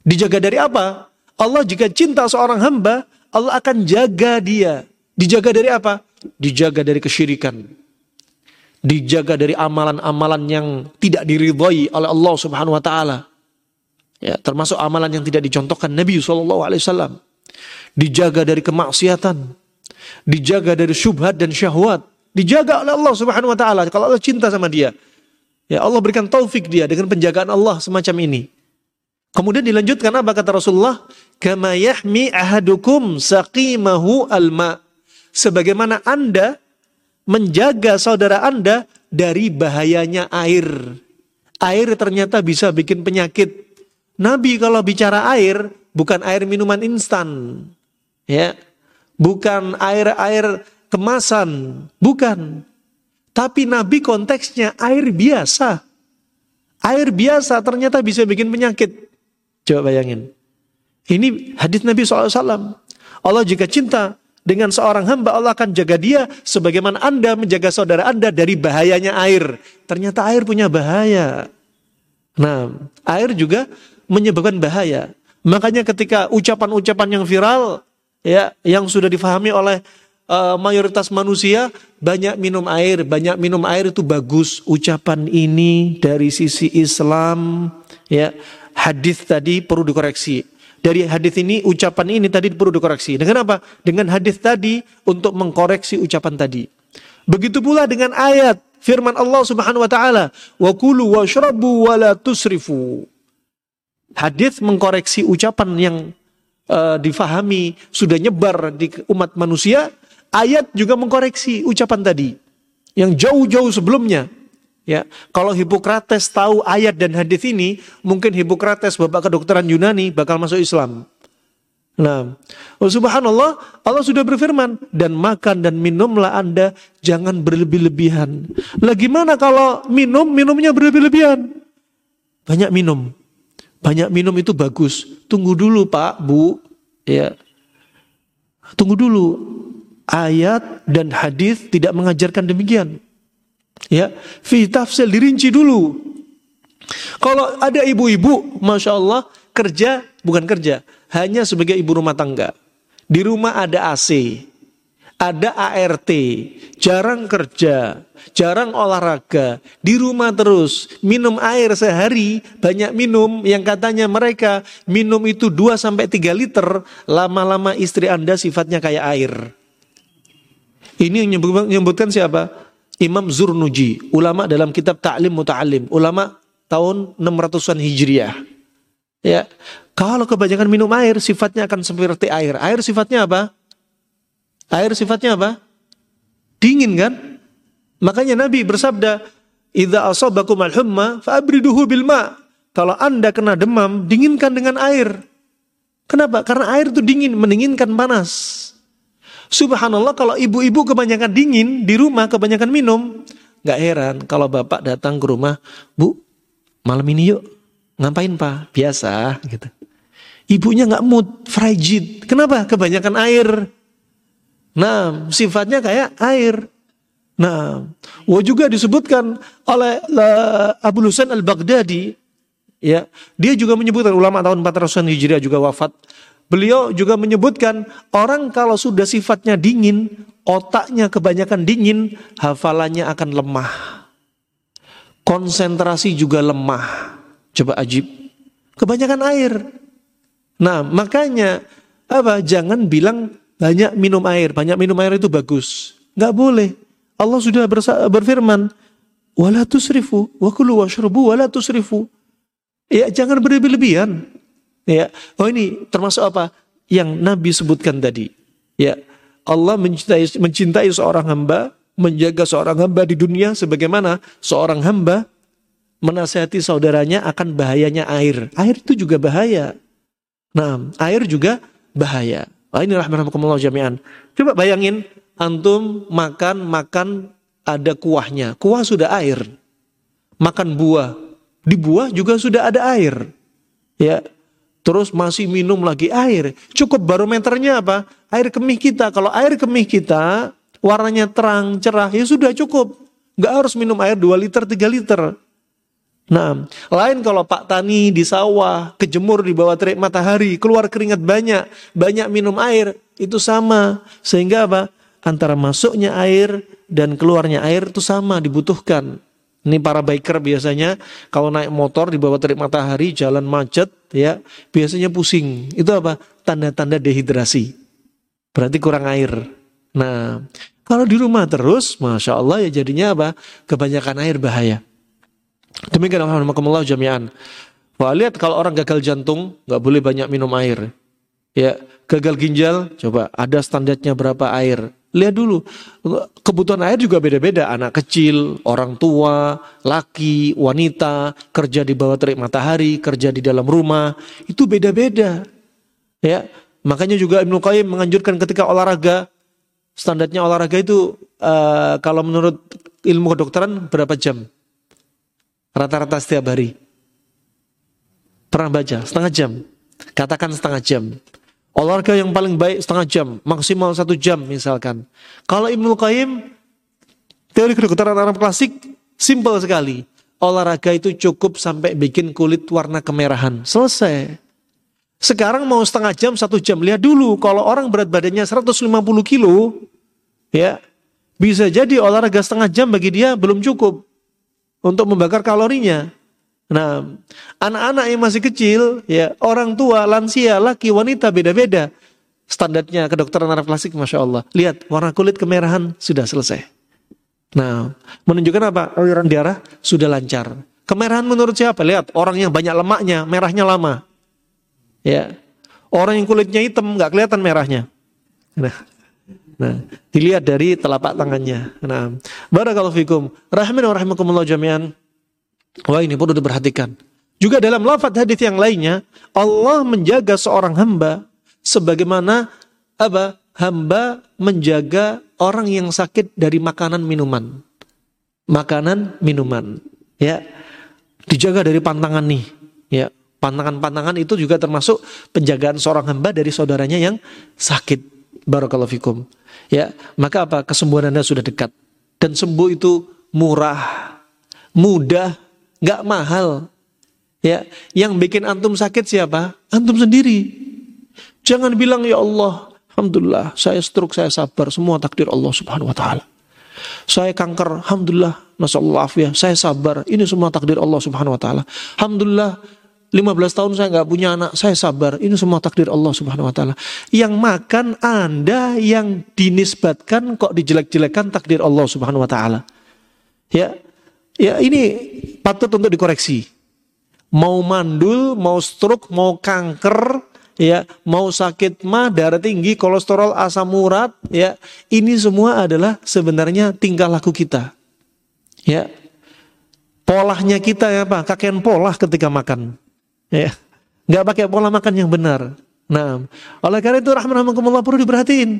Dijaga dari apa? Allah jika cinta seorang hamba, Allah akan jaga dia. Dijaga dari apa? Dijaga dari kesyirikan. Dijaga dari amalan-amalan yang tidak diridhai oleh Allah Subhanahu wa taala. Ya, termasuk amalan yang tidak dicontohkan Nabi SAW. Dijaga dari kemaksiatan, dijaga dari syubhat dan syahwat, dijaga oleh Allah Subhanahu wa taala kalau Allah cinta sama dia. Ya Allah berikan taufik dia dengan penjagaan Allah semacam ini. Kemudian dilanjutkan apa kata Rasulullah? Kama yahmi ahadukum saqimahu alma. Sebagaimana Anda menjaga saudara Anda dari bahayanya air. Air ternyata bisa bikin penyakit. Nabi kalau bicara air bukan air minuman instan. Ya, bukan air-air kemasan, bukan. Tapi Nabi konteksnya air biasa. Air biasa ternyata bisa bikin penyakit. Coba bayangin. Ini hadis Nabi SAW. Allah jika cinta dengan seorang hamba, Allah akan jaga dia sebagaimana Anda menjaga saudara Anda dari bahayanya air. Ternyata air punya bahaya. Nah, air juga menyebabkan bahaya. Makanya ketika ucapan-ucapan yang viral, ya yang sudah difahami oleh uh, mayoritas manusia banyak minum air, banyak minum air itu bagus. Ucapan ini dari sisi Islam ya hadis tadi perlu dikoreksi. Dari hadis ini ucapan ini tadi perlu dikoreksi. Dengan apa? Dengan hadis tadi untuk mengkoreksi ucapan tadi. Begitu pula dengan ayat firman Allah Subhanahu wa taala, "Wa kulu washrabu wa la tusrifu." Hadis mengkoreksi ucapan yang uh, difahami, sudah nyebar di umat manusia, ayat juga mengkoreksi ucapan tadi yang jauh-jauh sebelumnya. Ya, kalau Hippocrates tahu ayat dan hadis ini, mungkin Hippocrates bapak kedokteran Yunani bakal masuk Islam. Nah, oh subhanallah, Allah sudah berfirman, dan makan dan minumlah Anda, jangan berlebih-lebihan. Lah gimana kalau minum, minumnya berlebih-lebihan? banyak minum. Banyak minum itu bagus. Tunggu dulu Pak, Bu. Ya. Tunggu dulu. Ayat dan hadis tidak mengajarkan demikian. Ya, fi tafsir dirinci dulu. Kalau ada ibu-ibu, masya Allah kerja bukan kerja, hanya sebagai ibu rumah tangga. Di rumah ada AC, ada ART, jarang kerja, jarang olahraga, di rumah terus, minum air sehari, banyak minum yang katanya mereka minum itu 2 sampai 3 liter, lama-lama istri Anda sifatnya kayak air. Ini yang menyebutkan siapa? Imam Zurnuji, ulama dalam kitab Ta'lim Muta'alim, ulama tahun 600-an Hijriah. Ya, kalau kebanyakan minum air sifatnya akan seperti air. Air sifatnya apa? Air sifatnya apa? Dingin kan? Makanya Nabi bersabda, "Idza asabakum al-humma fa'abriduhu bil ma." Kalau Anda kena demam, dinginkan dengan air. Kenapa? Karena air itu dingin, mendinginkan panas. Subhanallah kalau ibu-ibu kebanyakan dingin di rumah, kebanyakan minum, nggak heran kalau bapak datang ke rumah, bu, malam ini yuk, ngapain pak? Biasa, gitu. Ibunya nggak mood, frigid. Kenapa? Kebanyakan air. Nah, sifatnya kayak air. Nah, wa juga disebutkan oleh Abu Husain al-Baghdadi ya, dia juga menyebutkan ulama tahun 400-an Hijriah juga wafat. Beliau juga menyebutkan orang kalau sudah sifatnya dingin, otaknya kebanyakan dingin, hafalannya akan lemah. Konsentrasi juga lemah. Coba ajib. Kebanyakan air. Nah, makanya apa? Jangan bilang banyak minum air, banyak minum air itu bagus. Nggak boleh. Allah sudah berfirman, wala tusrifu, wa kulu washrubu wala tusrifu. Ya, jangan berlebihan. Ya, oh ini termasuk apa? Yang Nabi sebutkan tadi. Ya, Allah mencintai, mencintai seorang hamba, menjaga seorang hamba di dunia sebagaimana seorang hamba menasihati saudaranya akan bahayanya air. Air itu juga bahaya. Nah, air juga bahaya. Wah ini rahmatullah jami'an. Coba bayangin antum makan makan ada kuahnya. Kuah sudah air. Makan buah. Di buah juga sudah ada air. Ya. Terus masih minum lagi air. Cukup barometernya apa? Air kemih kita. Kalau air kemih kita warnanya terang, cerah, ya sudah cukup. Gak harus minum air 2 liter, 3 liter. Nah, lain kalau Pak Tani di sawah, kejemur di bawah terik matahari, keluar keringat banyak, banyak minum air, itu sama. Sehingga apa? Antara masuknya air dan keluarnya air itu sama dibutuhkan. Ini para biker biasanya kalau naik motor di bawah terik matahari, jalan macet, ya biasanya pusing. Itu apa? Tanda-tanda dehidrasi. Berarti kurang air. Nah, kalau di rumah terus, masya Allah ya jadinya apa? Kebanyakan air bahaya. Demikian alhamdulillah jami'an. Wah, lihat kalau orang gagal jantung nggak boleh banyak minum air. Ya, gagal ginjal coba ada standarnya berapa air. Lihat dulu, kebutuhan air juga beda-beda. Anak kecil, orang tua, laki, wanita, kerja di bawah terik matahari, kerja di dalam rumah, itu beda-beda. Ya, makanya juga Ibnu Qayyim menganjurkan ketika olahraga, standarnya olahraga itu uh, kalau menurut ilmu kedokteran berapa jam? Rata-rata setiap hari. Pernah baca? Setengah jam. Katakan setengah jam. Olahraga yang paling baik setengah jam. Maksimal satu jam misalkan. Kalau Ibnu Qayyim, teori kedokteran Arab klasik, simpel sekali. Olahraga itu cukup sampai bikin kulit warna kemerahan. Selesai. Sekarang mau setengah jam, satu jam. Lihat dulu, kalau orang berat badannya 150 kilo, ya bisa jadi olahraga setengah jam bagi dia belum cukup untuk membakar kalorinya. Nah, anak-anak yang masih kecil, ya orang tua, lansia, laki, wanita beda-beda. Standarnya kedokteran Arab klasik, masya Allah. Lihat warna kulit kemerahan sudah selesai. Nah, menunjukkan apa? Aliran darah sudah lancar. Kemerahan menurut siapa? Lihat orang yang banyak lemaknya, merahnya lama. Ya, orang yang kulitnya hitam nggak kelihatan merahnya. Nah, Nah, dilihat dari telapak tangannya. Nah, barakallahu fikum. Rahimin wa rahimakumullah jami'an. Wah, ini perlu diperhatikan. Juga dalam lafaz hadis yang lainnya, Allah menjaga seorang hamba sebagaimana apa? Hamba menjaga orang yang sakit dari makanan minuman. Makanan minuman, ya. Dijaga dari pantangan nih. Ya, pantangan-pantangan itu juga termasuk penjagaan seorang hamba dari saudaranya yang sakit. Barakallahu fikum. Ya, maka apa? Kesembuhan Anda sudah dekat. Dan sembuh itu murah, mudah, nggak mahal. Ya, yang bikin antum sakit siapa? Antum sendiri. Jangan bilang ya Allah, alhamdulillah saya stroke, saya sabar, semua takdir Allah Subhanahu wa taala. Saya kanker, alhamdulillah, masyaallah ya, saya sabar. Ini semua takdir Allah Subhanahu wa taala. Alhamdulillah 15 tahun saya nggak punya anak, saya sabar. Ini semua takdir Allah Subhanahu wa taala. Yang makan Anda yang dinisbatkan kok dijelek-jelekan takdir Allah Subhanahu wa taala. Ya. Ya, ini patut untuk dikoreksi. Mau mandul, mau stroke, mau kanker, ya, mau sakit mah, darah tinggi, kolesterol, asam urat, ya. Ini semua adalah sebenarnya tingkah laku kita. Ya. Polahnya kita ya Pak, kakek pola ketika makan. Ya. Nggak pakai pola makan yang benar. Nah, oleh karena itu rahmatullah perlu diperhatiin.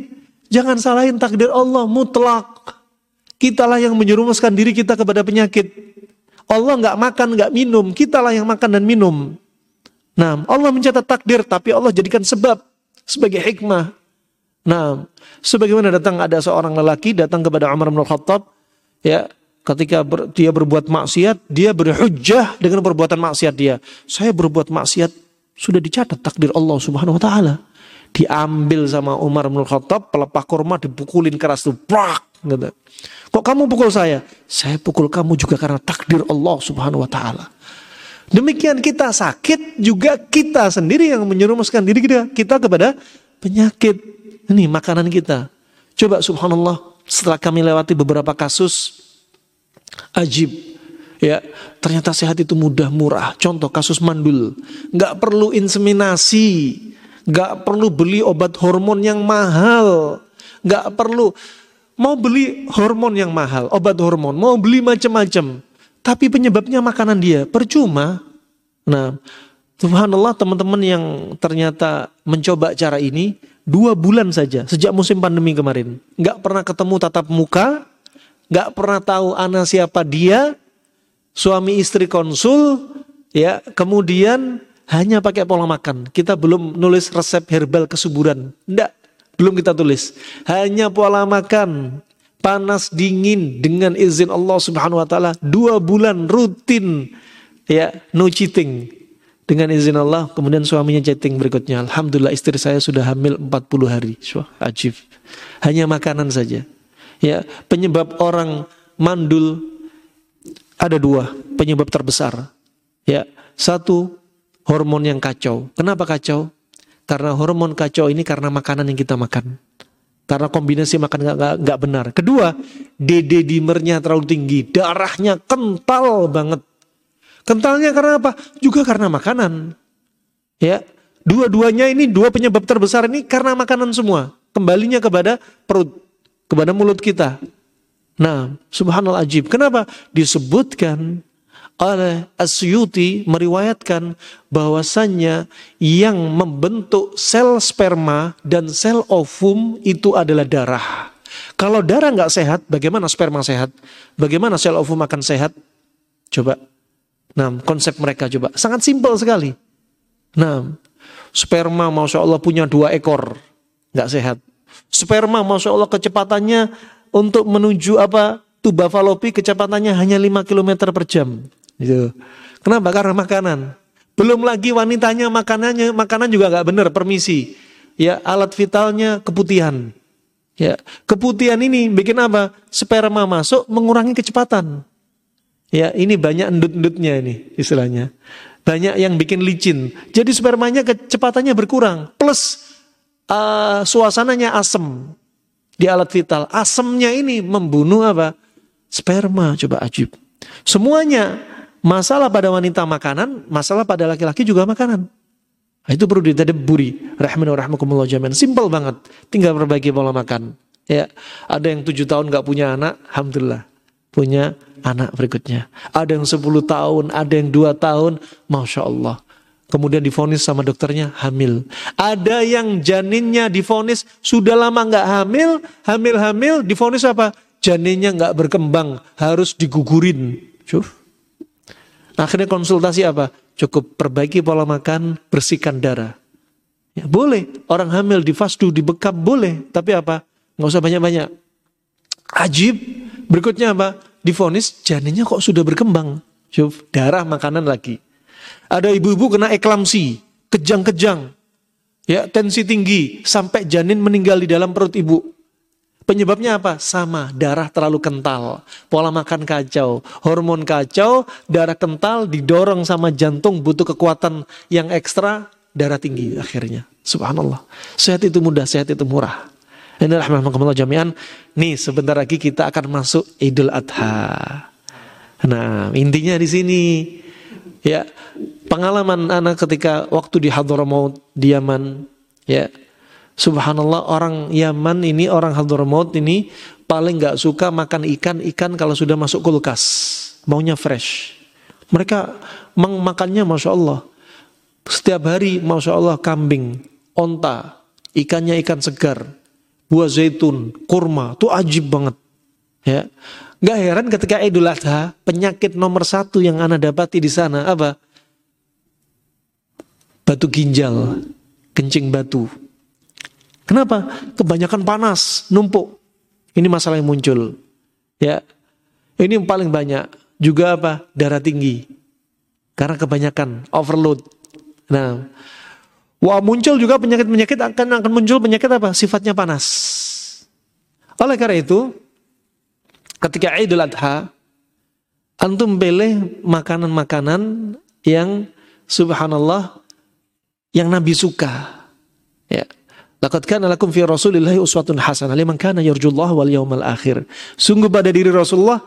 Jangan salahin takdir Allah mutlak. Kitalah yang menyerumuskan diri kita kepada penyakit. Allah nggak makan, nggak minum. Kitalah yang makan dan minum. Nah, Allah mencatat takdir, tapi Allah jadikan sebab sebagai hikmah. Nah, sebagaimana datang ada seorang lelaki datang kepada Umar bin Khattab, ya ketika ber, dia berbuat maksiat, dia berhujjah dengan perbuatan maksiat dia. Saya berbuat maksiat sudah dicatat takdir Allah Subhanahu wa taala. Diambil sama Umar bin Khattab, pelepah kurma dipukulin keras tuh, prak, gitu. Kok kamu pukul saya? Saya pukul kamu juga karena takdir Allah Subhanahu wa taala. Demikian kita sakit juga kita sendiri yang menyerumuskan diri kita, kita kepada penyakit. Ini makanan kita. Coba subhanallah setelah kami lewati beberapa kasus Ajib. Ya, ternyata sehat itu mudah, murah. Contoh kasus mandul, nggak perlu inseminasi, nggak perlu beli obat hormon yang mahal, nggak perlu mau beli hormon yang mahal, obat hormon, mau beli macam-macam. Tapi penyebabnya makanan dia, percuma. Nah, Subhanallah teman-teman yang ternyata mencoba cara ini dua bulan saja sejak musim pandemi kemarin, nggak pernah ketemu tatap muka, nggak pernah tahu anak siapa dia, suami istri konsul, ya kemudian hanya pakai pola makan. Kita belum nulis resep herbal kesuburan, enggak, belum kita tulis. Hanya pola makan, panas dingin dengan izin Allah Subhanahu Wa Taala dua bulan rutin, ya no cheating. Dengan izin Allah, kemudian suaminya chatting berikutnya. Alhamdulillah istri saya sudah hamil 40 hari. Ajib. Hanya makanan saja. Ya, penyebab orang mandul ada dua penyebab terbesar. Ya, satu hormon yang kacau. Kenapa kacau? Karena hormon kacau ini karena makanan yang kita makan. Karena kombinasi makan nggak benar. Kedua, DD dimernya terlalu tinggi, darahnya kental banget. Kentalnya karena apa? Juga karena makanan. Ya, dua-duanya ini dua penyebab terbesar ini karena makanan semua. Kembalinya kepada perut kepada mulut kita. Nah, subhanallah ajib. Kenapa? Disebutkan oleh Asyuti meriwayatkan bahwasannya yang membentuk sel sperma dan sel ovum itu adalah darah. Kalau darah nggak sehat, bagaimana sperma sehat? Bagaimana sel ovum akan sehat? Coba. Nah, konsep mereka coba. Sangat simpel sekali. Nah, sperma masya Allah punya dua ekor. Nggak sehat. Sperma Masya Allah kecepatannya untuk menuju apa tuba falopi kecepatannya hanya 5 km per jam. Gitu. Kenapa? Karena makanan. Belum lagi wanitanya makanannya makanan juga nggak benar permisi. Ya alat vitalnya keputihan. Ya keputihan ini bikin apa? Sperma masuk mengurangi kecepatan. Ya ini banyak endut-endutnya ini istilahnya. Banyak yang bikin licin. Jadi spermanya kecepatannya berkurang. Plus uh, suasananya asem di alat vital. Asemnya ini membunuh apa? Sperma, coba ajib. Semuanya masalah pada wanita makanan, masalah pada laki-laki juga makanan. Nah, itu perlu ditadaburi. Rahmanu rahmakumullah jamin. Simpel banget. Tinggal perbaiki pola makan. Ya, ada yang tujuh tahun nggak punya anak, alhamdulillah punya anak berikutnya. Ada yang sepuluh tahun, ada yang dua tahun, masya Allah kemudian difonis sama dokternya hamil. Ada yang janinnya difonis sudah lama nggak hamil, hamil-hamil difonis apa? Janinnya nggak berkembang, harus digugurin. Cuf. Akhirnya konsultasi apa? Cukup perbaiki pola makan, bersihkan darah. Ya, boleh. Orang hamil di fasdu, di bekap, boleh. Tapi apa? Nggak usah banyak-banyak. Ajib. Berikutnya apa? Difonis janinnya kok sudah berkembang. Cuf, darah makanan lagi. Ada ibu-ibu kena eklamsi, kejang-kejang. Ya, tensi tinggi sampai janin meninggal di dalam perut ibu. Penyebabnya apa? Sama, darah terlalu kental, pola makan kacau, hormon kacau, darah kental didorong sama jantung butuh kekuatan yang ekstra, darah tinggi akhirnya. Subhanallah. Sehat itu mudah, sehat itu murah. Ini rahmatullah jami'an. Nih sebentar lagi kita akan masuk Idul Adha. Nah, intinya di sini ya pengalaman anak ketika waktu di Hadramaut di Yaman ya. Subhanallah orang Yaman ini orang Hadramaut ini paling nggak suka makan ikan ikan kalau sudah masuk kulkas maunya fresh. Mereka makannya masya Allah. Setiap hari masya Allah kambing onta ikannya ikan segar buah zaitun kurma tuh ajib banget ya nggak heran ketika Idul Adha penyakit nomor satu yang anda dapati di sana apa batu ginjal kencing batu Kenapa? Kebanyakan panas, numpuk. Ini masalah yang muncul. Ya. Ini yang paling banyak. Juga apa? Darah tinggi. Karena kebanyakan overload. Nah, wah muncul juga penyakit-penyakit akan akan muncul penyakit apa? Sifatnya panas. Oleh karena itu, ketika Idul Adha, antum pilih makanan-makanan yang subhanallah yang Nabi suka. Ya. Laqad kana lakum fi Rasulillahi uswatun hasanah liman kana yarjullaha wal yawmal akhir. Sungguh pada diri Rasulullah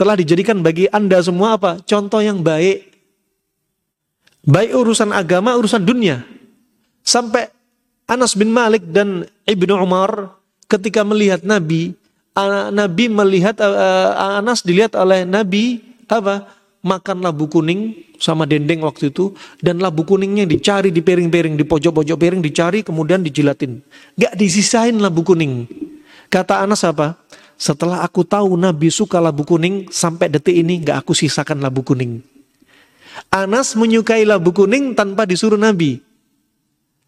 telah dijadikan bagi Anda semua apa? Contoh yang baik. Baik urusan agama, urusan dunia. Sampai Anas bin Malik dan Ibnu Umar ketika melihat Nabi, Nabi melihat Anas dilihat oleh Nabi apa? makan labu kuning sama dendeng waktu itu dan labu kuningnya dicari di piring-piring di pojok-pojok piring dicari kemudian dijilatin. Gak disisain labu kuning. Kata Anas apa? Setelah aku tahu Nabi suka labu kuning sampai detik ini gak aku sisakan labu kuning. Anas menyukai labu kuning tanpa disuruh Nabi.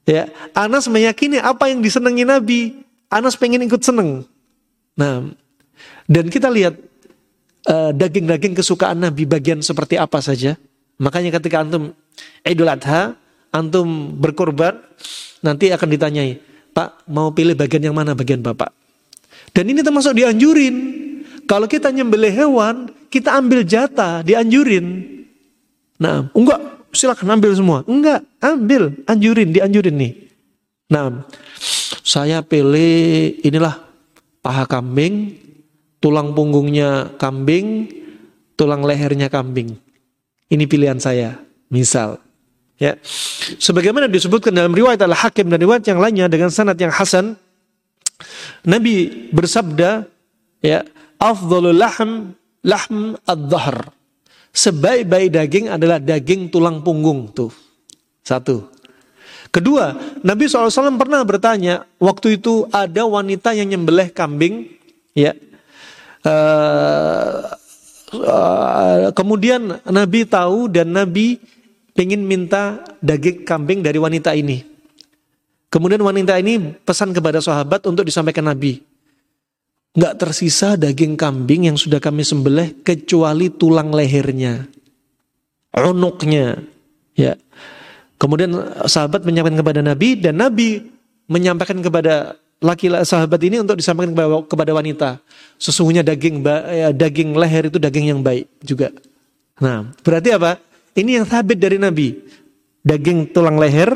Ya Anas meyakini apa yang disenangi Nabi. Anas pengen ikut seneng nah dan kita lihat Eh, daging-daging uh, kesukaan Nabi bagian seperti apa saja. Makanya ketika antum Idul Adha, antum berkorban, nanti akan ditanyai, Pak mau pilih bagian yang mana bagian Bapak? Dan ini termasuk dianjurin. Kalau kita nyembelih hewan, kita ambil jatah, dianjurin. Nah, enggak, silakan ambil semua. Enggak, ambil, anjurin, dianjurin nih. Nah, saya pilih inilah paha kambing, tulang punggungnya kambing, tulang lehernya kambing. Ini pilihan saya. Misal, ya. Sebagaimana disebutkan dalam riwayat Al-Hakim dan riwayat yang lainnya dengan sanad yang hasan, Nabi bersabda, ya, afdhalul lahm lahm ad-dhahr. Sebaik-baik daging adalah daging tulang punggung tuh. Satu. Kedua, Nabi SAW pernah bertanya, waktu itu ada wanita yang nyembelih kambing, ya, Uh, uh, kemudian Nabi tahu dan Nabi ingin minta daging kambing dari wanita ini. Kemudian wanita ini pesan kepada sahabat untuk disampaikan Nabi. Nggak tersisa daging kambing yang sudah kami sembelih kecuali tulang lehernya, unuknya. Ya. Kemudian sahabat menyampaikan kepada Nabi dan Nabi menyampaikan kepada laki-laki sahabat ini untuk disampaikan kepada wanita. Sesungguhnya daging ya, daging leher itu daging yang baik juga. Nah, berarti apa? Ini yang sabit dari Nabi. Daging tulang leher,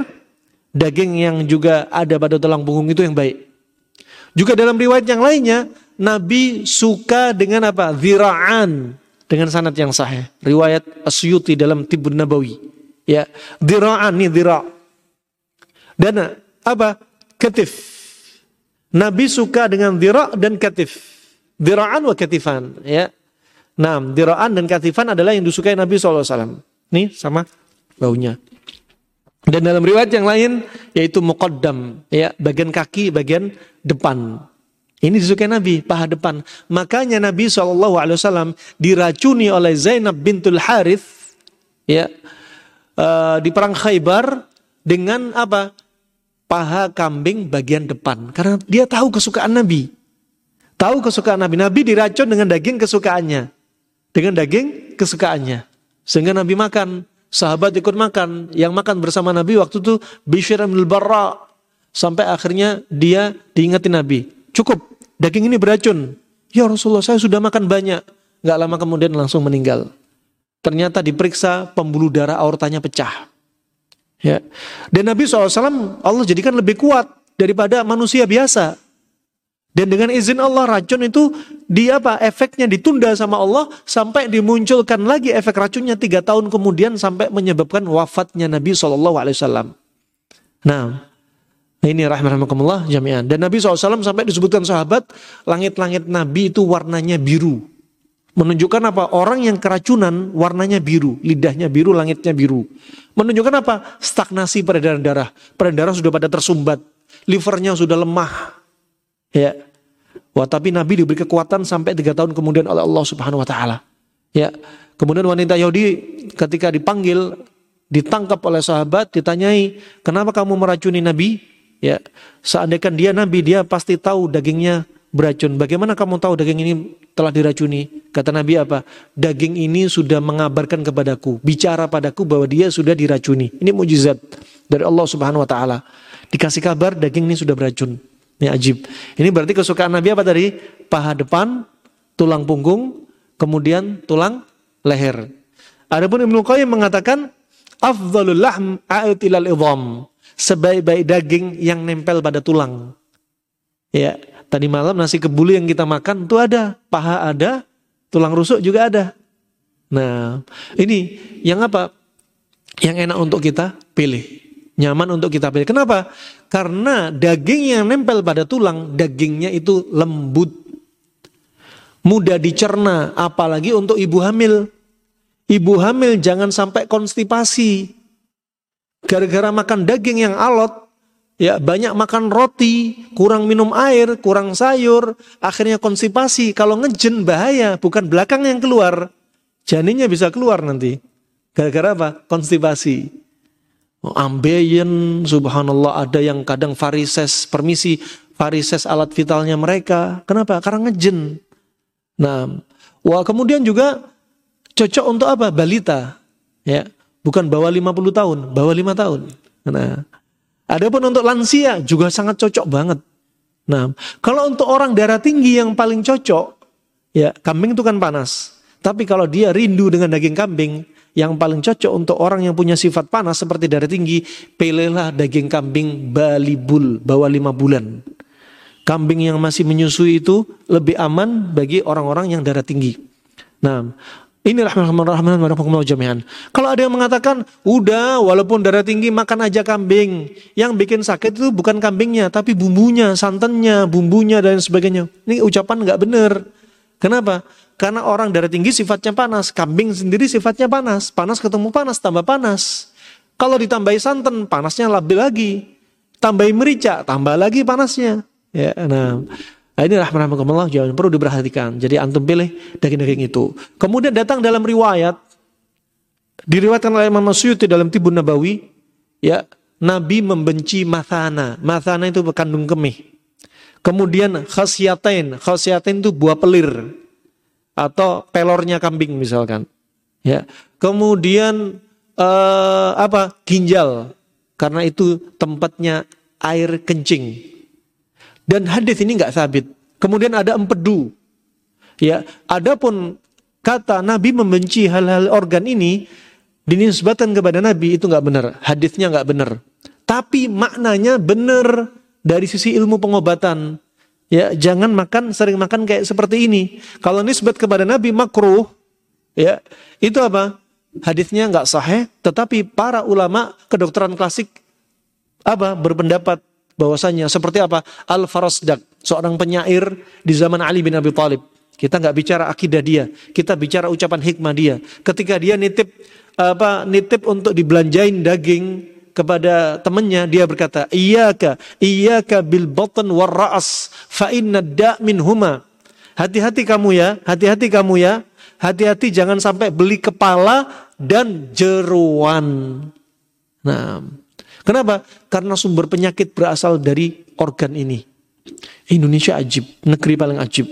daging yang juga ada pada tulang punggung itu yang baik. Juga dalam riwayat yang lainnya, Nabi suka dengan apa? Zira'an dengan sanad yang sahih. Riwayat Asyuti dalam Tibun Nabawi. Ya, zira'an nih zira'. Dan apa? Ketif Nabi suka dengan dira' dan katif. Dira'an wa katifan. Ya. Nah, dira'an dan katifan adalah yang disukai Nabi SAW. Nih sama baunya. Dan dalam riwayat yang lain yaitu muqaddam, ya, bagian kaki, bagian depan. Ini disukai Nabi, paha depan. Makanya Nabi SAW diracuni oleh Zainab bintul Harith, ya uh, di perang Khaybar dengan apa? Paha kambing bagian depan karena dia tahu kesukaan Nabi. Tahu kesukaan Nabi. Nabi diracun dengan daging kesukaannya. Dengan daging kesukaannya. Sehingga Nabi makan. Sahabat ikut makan. Yang makan bersama Nabi waktu itu Bishr bin Barra. Sampai akhirnya dia diingetin Nabi. Cukup, daging ini beracun. Ya Rasulullah saya sudah makan banyak. Gak lama kemudian langsung meninggal. Ternyata diperiksa pembuluh darah aortanya pecah. Ya. Dan Nabi SAW Allah jadikan lebih kuat daripada manusia biasa. Dan dengan izin Allah racun itu dia apa efeknya ditunda sama Allah sampai dimunculkan lagi efek racunnya tiga tahun kemudian sampai menyebabkan wafatnya Nabi Shallallahu Alaihi. Nah, ini rahmatullah jami'an. Dan Nabi SAW sampai disebutkan sahabat langit-langit Nabi itu warnanya biru. Menunjukkan apa? Orang yang keracunan warnanya biru, lidahnya biru, langitnya biru. Menunjukkan apa? Stagnasi peredaran darah. Peredaran darah sudah pada tersumbat, livernya sudah lemah, Ya. Wah, tapi Nabi diberi kekuatan sampai tiga tahun kemudian oleh Allah Subhanahu Wa Taala. Ya. Kemudian wanita Yahudi ketika dipanggil, ditangkap oleh sahabat, ditanyai, kenapa kamu meracuni Nabi? Ya, seandainya dia Nabi, dia pasti tahu dagingnya beracun. Bagaimana kamu tahu daging ini telah diracuni? Kata Nabi apa? Daging ini sudah mengabarkan kepadaku, bicara padaku bahwa dia sudah diracuni. Ini mujizat dari Allah Subhanahu wa taala. Dikasih kabar daging ini sudah beracun. Ini ajib. Ini berarti kesukaan Nabi apa tadi? Paha depan, tulang punggung, kemudian tulang leher. Adapun Ibnu Qayyim mengatakan afdhalul lahm a'tilal idham. Sebaik-baik daging yang nempel pada tulang. Ya, tadi malam nasi kebuli yang kita makan itu ada, paha ada, tulang rusuk juga ada. Nah, ini yang apa? Yang enak untuk kita pilih nyaman untuk kita pilih. Kenapa? Karena daging yang nempel pada tulang, dagingnya itu lembut. Mudah dicerna, apalagi untuk ibu hamil. Ibu hamil jangan sampai konstipasi. Gara-gara makan daging yang alot, ya banyak makan roti, kurang minum air, kurang sayur, akhirnya konstipasi. Kalau ngejen bahaya, bukan belakang yang keluar. Janinnya bisa keluar nanti. Gara-gara apa? Konstipasi ambeien, subhanallah ada yang kadang varises, permisi, varises alat vitalnya mereka. Kenapa? Karena ngejen. Nah, wah kemudian juga cocok untuk apa? Balita. Ya, bukan bawa 50 tahun, bawa 5 tahun. Nah, adapun untuk lansia juga sangat cocok banget. Nah, kalau untuk orang darah tinggi yang paling cocok, ya kambing itu kan panas. Tapi kalau dia rindu dengan daging kambing, yang paling cocok untuk orang yang punya sifat panas seperti darah tinggi, pilihlah daging kambing balibul, bawah lima bulan. Kambing yang masih menyusui itu lebih aman bagi orang-orang yang darah tinggi. Nah, ini rahmatullahi jami'an. Kalau ada yang mengatakan, udah walaupun darah tinggi makan aja kambing. Yang bikin sakit itu bukan kambingnya, tapi bumbunya, santannya, bumbunya dan sebagainya. Ini ucapan nggak benar. Kenapa? Karena orang darah tinggi sifatnya panas, kambing sendiri sifatnya panas. Panas ketemu panas, tambah panas. Kalau ditambahi santan, panasnya lebih lagi. Tambahi merica, tambah lagi panasnya. Ya, nah, nah ini rahmatullah jangan perlu diperhatikan. Jadi antum pilih daging-daging itu. Kemudian datang dalam riwayat diriwayatkan oleh Imam Suyuti dalam Tibun Nabawi, ya Nabi membenci mathana. Mathana itu kandung kemih. Kemudian khasyatain, khasyatain itu buah pelir atau pelornya kambing misalkan. Ya. Kemudian eh, apa? ginjal karena itu tempatnya air kencing. Dan hadis ini nggak sabit. Kemudian ada empedu. Ya, adapun kata Nabi membenci hal-hal organ ini dinisbatkan kepada Nabi itu nggak benar. Hadisnya nggak benar. Tapi maknanya benar dari sisi ilmu pengobatan. Ya, jangan makan sering makan kayak seperti ini. Kalau nisbat kepada Nabi makruh, ya, itu apa? Hadisnya nggak sahih, tetapi para ulama kedokteran klasik apa berpendapat bahwasanya seperti apa? Al Farasdak, seorang penyair di zaman Ali bin Abi Thalib. Kita nggak bicara akidah dia, kita bicara ucapan hikmah dia. Ketika dia nitip apa nitip untuk dibelanjain daging kepada temannya dia berkata iyyaka iyyaka bil batn war ra's fa inna da minhuma hati-hati kamu ya hati-hati kamu ya hati-hati jangan sampai beli kepala dan jeruan. Nah, kenapa? Karena sumber penyakit berasal dari organ ini. Indonesia ajib, negeri paling ajib.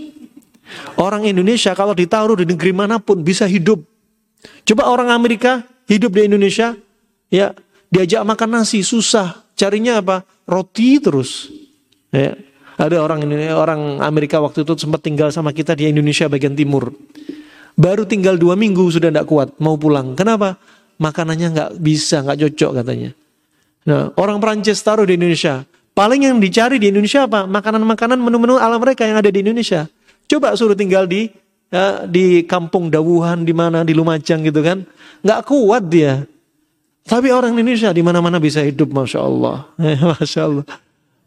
Orang Indonesia kalau ditaruh di negeri mana pun bisa hidup. Coba orang Amerika hidup di Indonesia, ya diajak makan nasi susah, carinya apa? Roti terus. Ya. Ada orang orang Amerika waktu itu sempat tinggal sama kita di Indonesia bagian timur. Baru tinggal dua minggu sudah tidak kuat mau pulang. Kenapa? Makanannya nggak bisa, nggak cocok katanya. Nah, orang Perancis taruh di Indonesia. Paling yang dicari di Indonesia apa? Makanan-makanan menu-menu ala mereka yang ada di Indonesia. Coba suruh tinggal di ya, di kampung Dawuhan di mana di Lumajang gitu kan, nggak kuat dia. Tapi orang Indonesia di mana-mana bisa hidup, masya Allah, masya Allah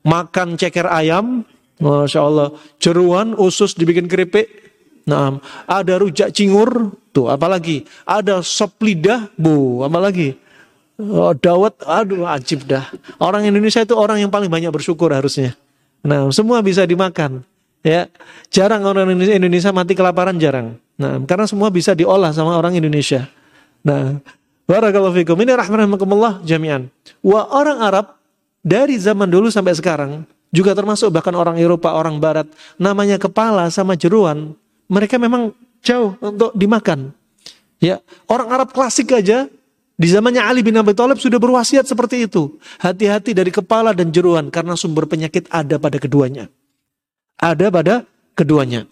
makan ceker ayam, Masya Allah. Jeruan, usus dibikin keripik. Nah, ada rujak cingur, tuh apalagi. Ada sop lidah, bu, apalagi. Oh, dawet, aduh ajib dah. Orang Indonesia itu orang yang paling banyak bersyukur harusnya. Nah, semua bisa dimakan. Ya, jarang orang Indonesia, Indonesia mati kelaparan jarang. Nah, karena semua bisa diolah sama orang Indonesia. Nah, barakallahu fikum. Ini rahmatullah jami'an. Wa orang Arab dari zaman dulu sampai sekarang juga termasuk bahkan orang Eropa, orang Barat, namanya kepala sama jeruan, mereka memang jauh untuk dimakan. Ya, orang Arab klasik aja di zamannya Ali bin Abi Thalib sudah berwasiat seperti itu. Hati-hati dari kepala dan jeruan karena sumber penyakit ada pada keduanya. Ada pada keduanya.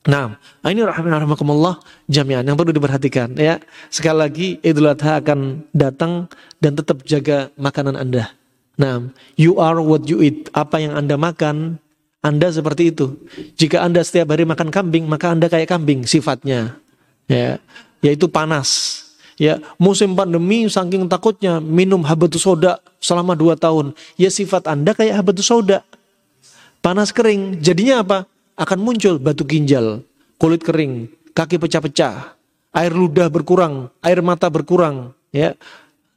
Nah, ini rahmatullah jami'an yang perlu diperhatikan ya. Sekali lagi Idul Adha akan datang dan tetap jaga makanan Anda. Nah, you are what you eat. Apa yang Anda makan, Anda seperti itu. Jika Anda setiap hari makan kambing, maka Anda kayak kambing sifatnya. Ya, yaitu panas. Ya, musim pandemi saking takutnya minum habatus soda selama dua tahun. Ya sifat Anda kayak habatus soda. Panas kering. Jadinya apa? Akan muncul batu ginjal, kulit kering, kaki pecah-pecah, air ludah berkurang, air mata berkurang, ya.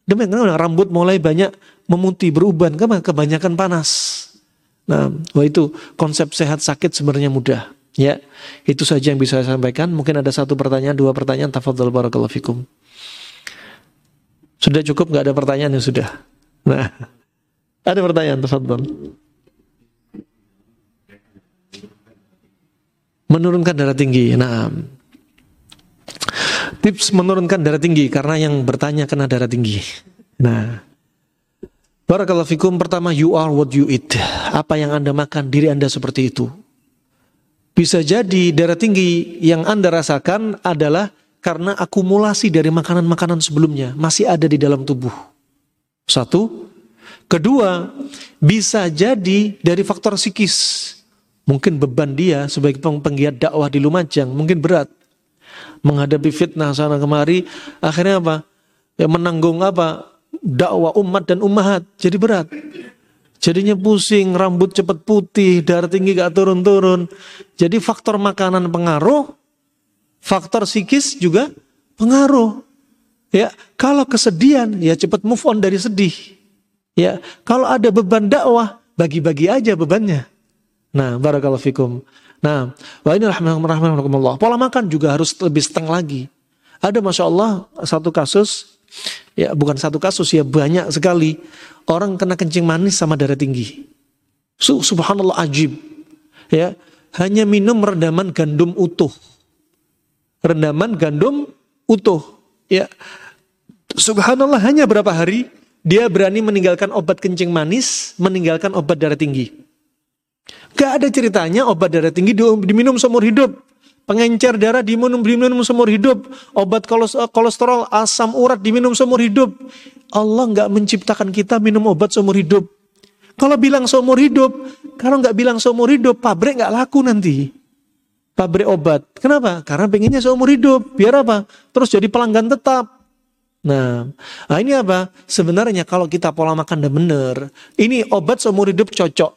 Demikian rambut mulai banyak memutih, beruban, karena kebanyakan panas. Nah, wah itu konsep sehat sakit sebenarnya mudah. Ya, itu saja yang bisa saya sampaikan. Mungkin ada satu pertanyaan, dua pertanyaan. Tafadhol barakallahu fikum. Sudah cukup nggak ada pertanyaan ya sudah. Nah, ada pertanyaan, tafadhol. Menurunkan darah tinggi. Nah, tips menurunkan darah tinggi karena yang bertanya kena darah tinggi. Nah, Barakallahu fikum pertama you are what you eat. Apa yang Anda makan diri Anda seperti itu. Bisa jadi darah tinggi yang Anda rasakan adalah karena akumulasi dari makanan-makanan sebelumnya masih ada di dalam tubuh. Satu. Kedua, bisa jadi dari faktor psikis. Mungkin beban dia sebagai penggiat dakwah di Lumajang mungkin berat. Menghadapi fitnah sana kemari, akhirnya apa? Ya menanggung apa? dakwah umat dan ummahat jadi berat. Jadinya pusing, rambut cepat putih, darah tinggi gak turun-turun. Jadi faktor makanan pengaruh, faktor psikis juga pengaruh. Ya, kalau kesedihan ya cepat move on dari sedih. Ya, kalau ada beban dakwah, bagi-bagi aja bebannya. Nah, barakallahu fikum. Nah, wa ini rahmatullah. Pola makan juga harus lebih seteng lagi. Ada masya Allah satu kasus Ya bukan satu kasus ya banyak sekali orang kena kencing manis sama darah tinggi. Subhanallah ajib. Ya, hanya minum rendaman gandum utuh. Rendaman gandum utuh. Ya. Subhanallah hanya berapa hari dia berani meninggalkan obat kencing manis, meninggalkan obat darah tinggi. Gak ada ceritanya obat darah tinggi diminum seumur hidup pengencer darah diminum diminum seumur hidup, obat kolesterol asam urat diminum seumur hidup. Allah nggak menciptakan kita minum obat seumur hidup. Kalau bilang seumur hidup, kalau nggak bilang seumur hidup, pabrik nggak laku nanti. Pabrik obat. Kenapa? Karena pengennya seumur hidup. Biar apa? Terus jadi pelanggan tetap. Nah, nah ini apa? Sebenarnya kalau kita pola makan dan benar, ini obat seumur hidup cocok.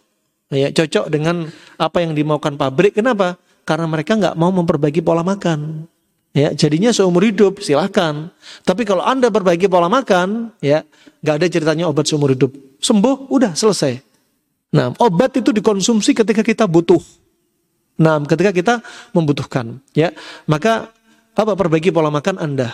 Ya, cocok dengan apa yang dimaukan pabrik. Kenapa? karena mereka nggak mau memperbaiki pola makan. Ya, jadinya seumur hidup silahkan. Tapi kalau anda perbaiki pola makan, ya nggak ada ceritanya obat seumur hidup. Sembuh, udah selesai. Nah, obat itu dikonsumsi ketika kita butuh. Nah, ketika kita membutuhkan, ya. Maka apa perbaiki pola makan anda.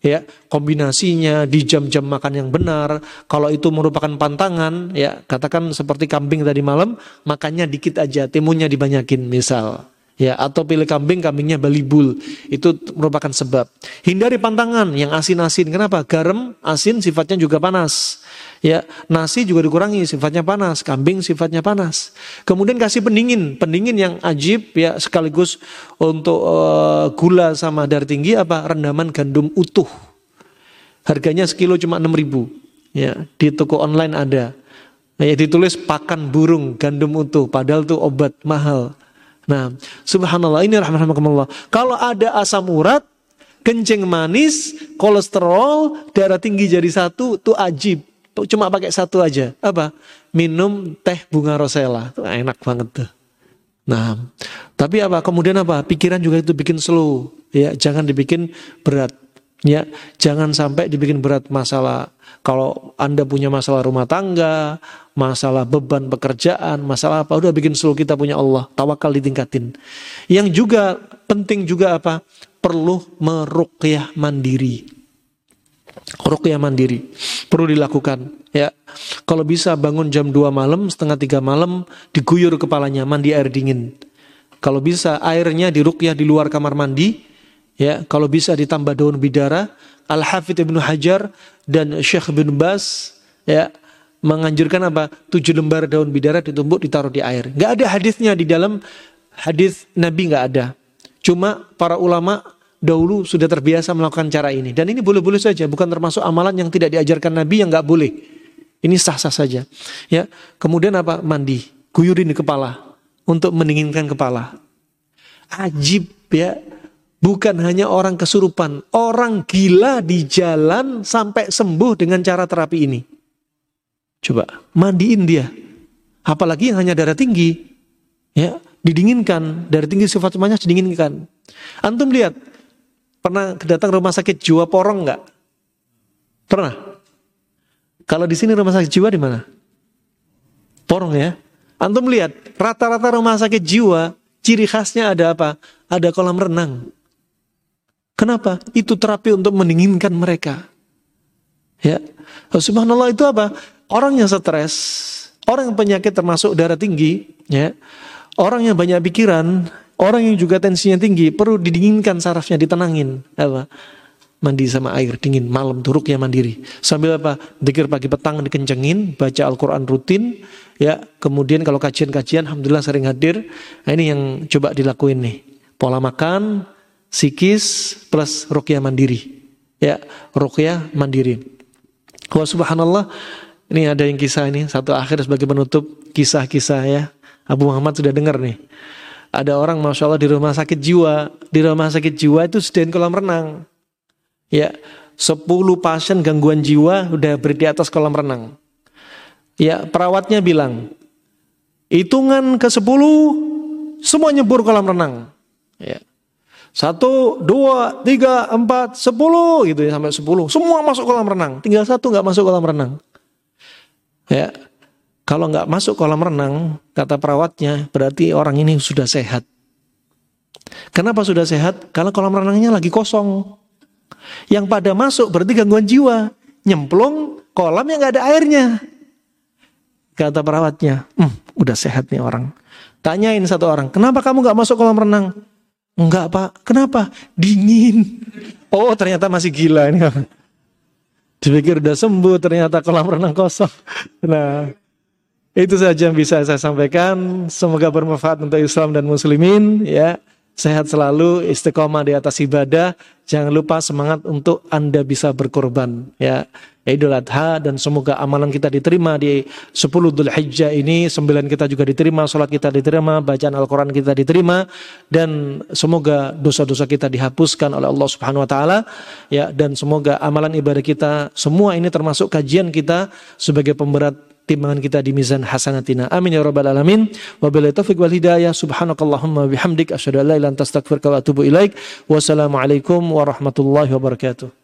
ya. Kombinasinya di jam-jam makan yang benar. Kalau itu merupakan pantangan ya. Katakan seperti kambing tadi malam makannya dikit aja timunnya dibanyakin misal ya atau pilih kambing kambingnya balibul itu merupakan sebab. Hindari pantangan yang asin-asin. Kenapa? Garam asin sifatnya juga panas. Ya nasi juga dikurangi sifatnya panas. Kambing sifatnya panas. Kemudian kasih pendingin. Pendingin yang ajib ya sekaligus untuk uh, gula sama darah tinggi apa? Rendaman gandum utuh. Harganya sekilo cuma 6 ribu. Ya di toko online ada. Ya ditulis pakan burung gandum utuh padahal itu obat mahal Nah, subhanallah ini rahmatullah. Kalau ada asam urat, kencing manis, kolesterol, darah tinggi jadi satu, itu ajib. Cuma pakai satu aja. Apa? Minum teh bunga rosella. Itu enak banget tuh. Nah, tapi apa? Kemudian apa? Pikiran juga itu bikin slow. Ya, jangan dibikin berat. Ya, jangan sampai dibikin berat masalah kalau Anda punya masalah rumah tangga, masalah beban pekerjaan, masalah apa, udah bikin seluruh kita punya Allah, tawakal ditingkatin. Yang juga penting juga apa? Perlu meruqyah mandiri. Ruqyah mandiri perlu dilakukan ya. Kalau bisa bangun jam 2 malam, setengah tiga malam diguyur kepalanya mandi air dingin. Kalau bisa airnya diruqyah di luar kamar mandi ya. Kalau bisa ditambah daun bidara, Al-Hafidh Ibnu Hajar dan Syekh bin Bas ya menganjurkan apa? Tujuh lembar daun bidara ditumbuk ditaruh di air. Gak ada hadisnya di dalam hadis Nabi gak ada. Cuma para ulama dahulu sudah terbiasa melakukan cara ini dan ini boleh-boleh saja, bukan termasuk amalan yang tidak diajarkan Nabi yang gak boleh. Ini sah-sah saja. Ya, kemudian apa? Mandi, guyurin di kepala untuk mendinginkan kepala. Ajib ya Bukan hanya orang kesurupan, orang gila di jalan sampai sembuh dengan cara terapi ini. Coba mandiin dia. Apalagi yang hanya darah tinggi. Ya, didinginkan, darah tinggi sifat semuanya didinginkan. Antum lihat, pernah kedatang rumah sakit jiwa porong nggak? Pernah? Kalau di sini rumah sakit jiwa di mana? Porong ya. Antum lihat, rata-rata rumah sakit jiwa, ciri khasnya ada apa? Ada kolam renang. Kenapa? Itu terapi untuk mendinginkan mereka. Ya. Subhanallah itu apa? Orang yang stres, orang yang penyakit termasuk darah tinggi, ya. Orang yang banyak pikiran, orang yang juga tensinya tinggi, perlu didinginkan sarafnya, ditenangin. Apa? Mandi sama air dingin, malam turuknya mandiri. Sambil apa? Dikir pagi petang dikencengin, baca Al-Quran rutin, ya. Kemudian kalau kajian-kajian, Alhamdulillah sering hadir. Nah, ini yang coba dilakuin nih. Pola makan, Sikis plus rukyah mandiri. Ya, rukyah mandiri. Wah subhanallah, ini ada yang kisah ini, satu akhir sebagai penutup kisah-kisah ya. Abu Muhammad sudah dengar nih. Ada orang Masya Allah di rumah sakit jiwa. Di rumah sakit jiwa itu sediain kolam renang. Ya, 10 pasien gangguan jiwa udah di atas kolam renang. Ya, perawatnya bilang, hitungan ke 10 semua nyebur kolam renang. Ya. Satu, dua, tiga, empat, sepuluh gitu ya sampai sepuluh. Semua masuk kolam renang. Tinggal satu nggak masuk kolam renang. Ya, kalau nggak masuk kolam renang, kata perawatnya, berarti orang ini sudah sehat. Kenapa sudah sehat? Karena kolam renangnya lagi kosong. Yang pada masuk berarti gangguan jiwa. Nyemplung kolam yang nggak ada airnya. Kata perawatnya, hm, udah sehat nih orang. Tanyain satu orang, kenapa kamu nggak masuk kolam renang? Enggak pak, kenapa? Dingin. Oh ternyata masih gila ini. Dipikir udah sembuh, ternyata kolam renang kosong. Nah, itu saja yang bisa saya sampaikan. Semoga bermanfaat untuk Islam dan Muslimin. Ya, sehat selalu, istiqomah di atas ibadah. Jangan lupa semangat untuk anda bisa berkorban. Ya, Idul Adha dan semoga amalan kita diterima di 10 Dhul Hijjah ini, sembilan kita juga diterima, sholat kita diterima, bacaan Al-Quran kita diterima dan semoga dosa-dosa kita dihapuskan oleh Allah Subhanahu wa taala ya dan semoga amalan ibadah kita semua ini termasuk kajian kita sebagai pemberat timbangan kita di mizan hasanatina. Amin ya rabbal alamin. Wabillahi taufiq wal hidayah. Subhanakallahumma bihamdik asyhadu an la ilaha illa anta astaghfiruka wa atubu ilaik. Wassalamualaikum warahmatullahi wabarakatuh.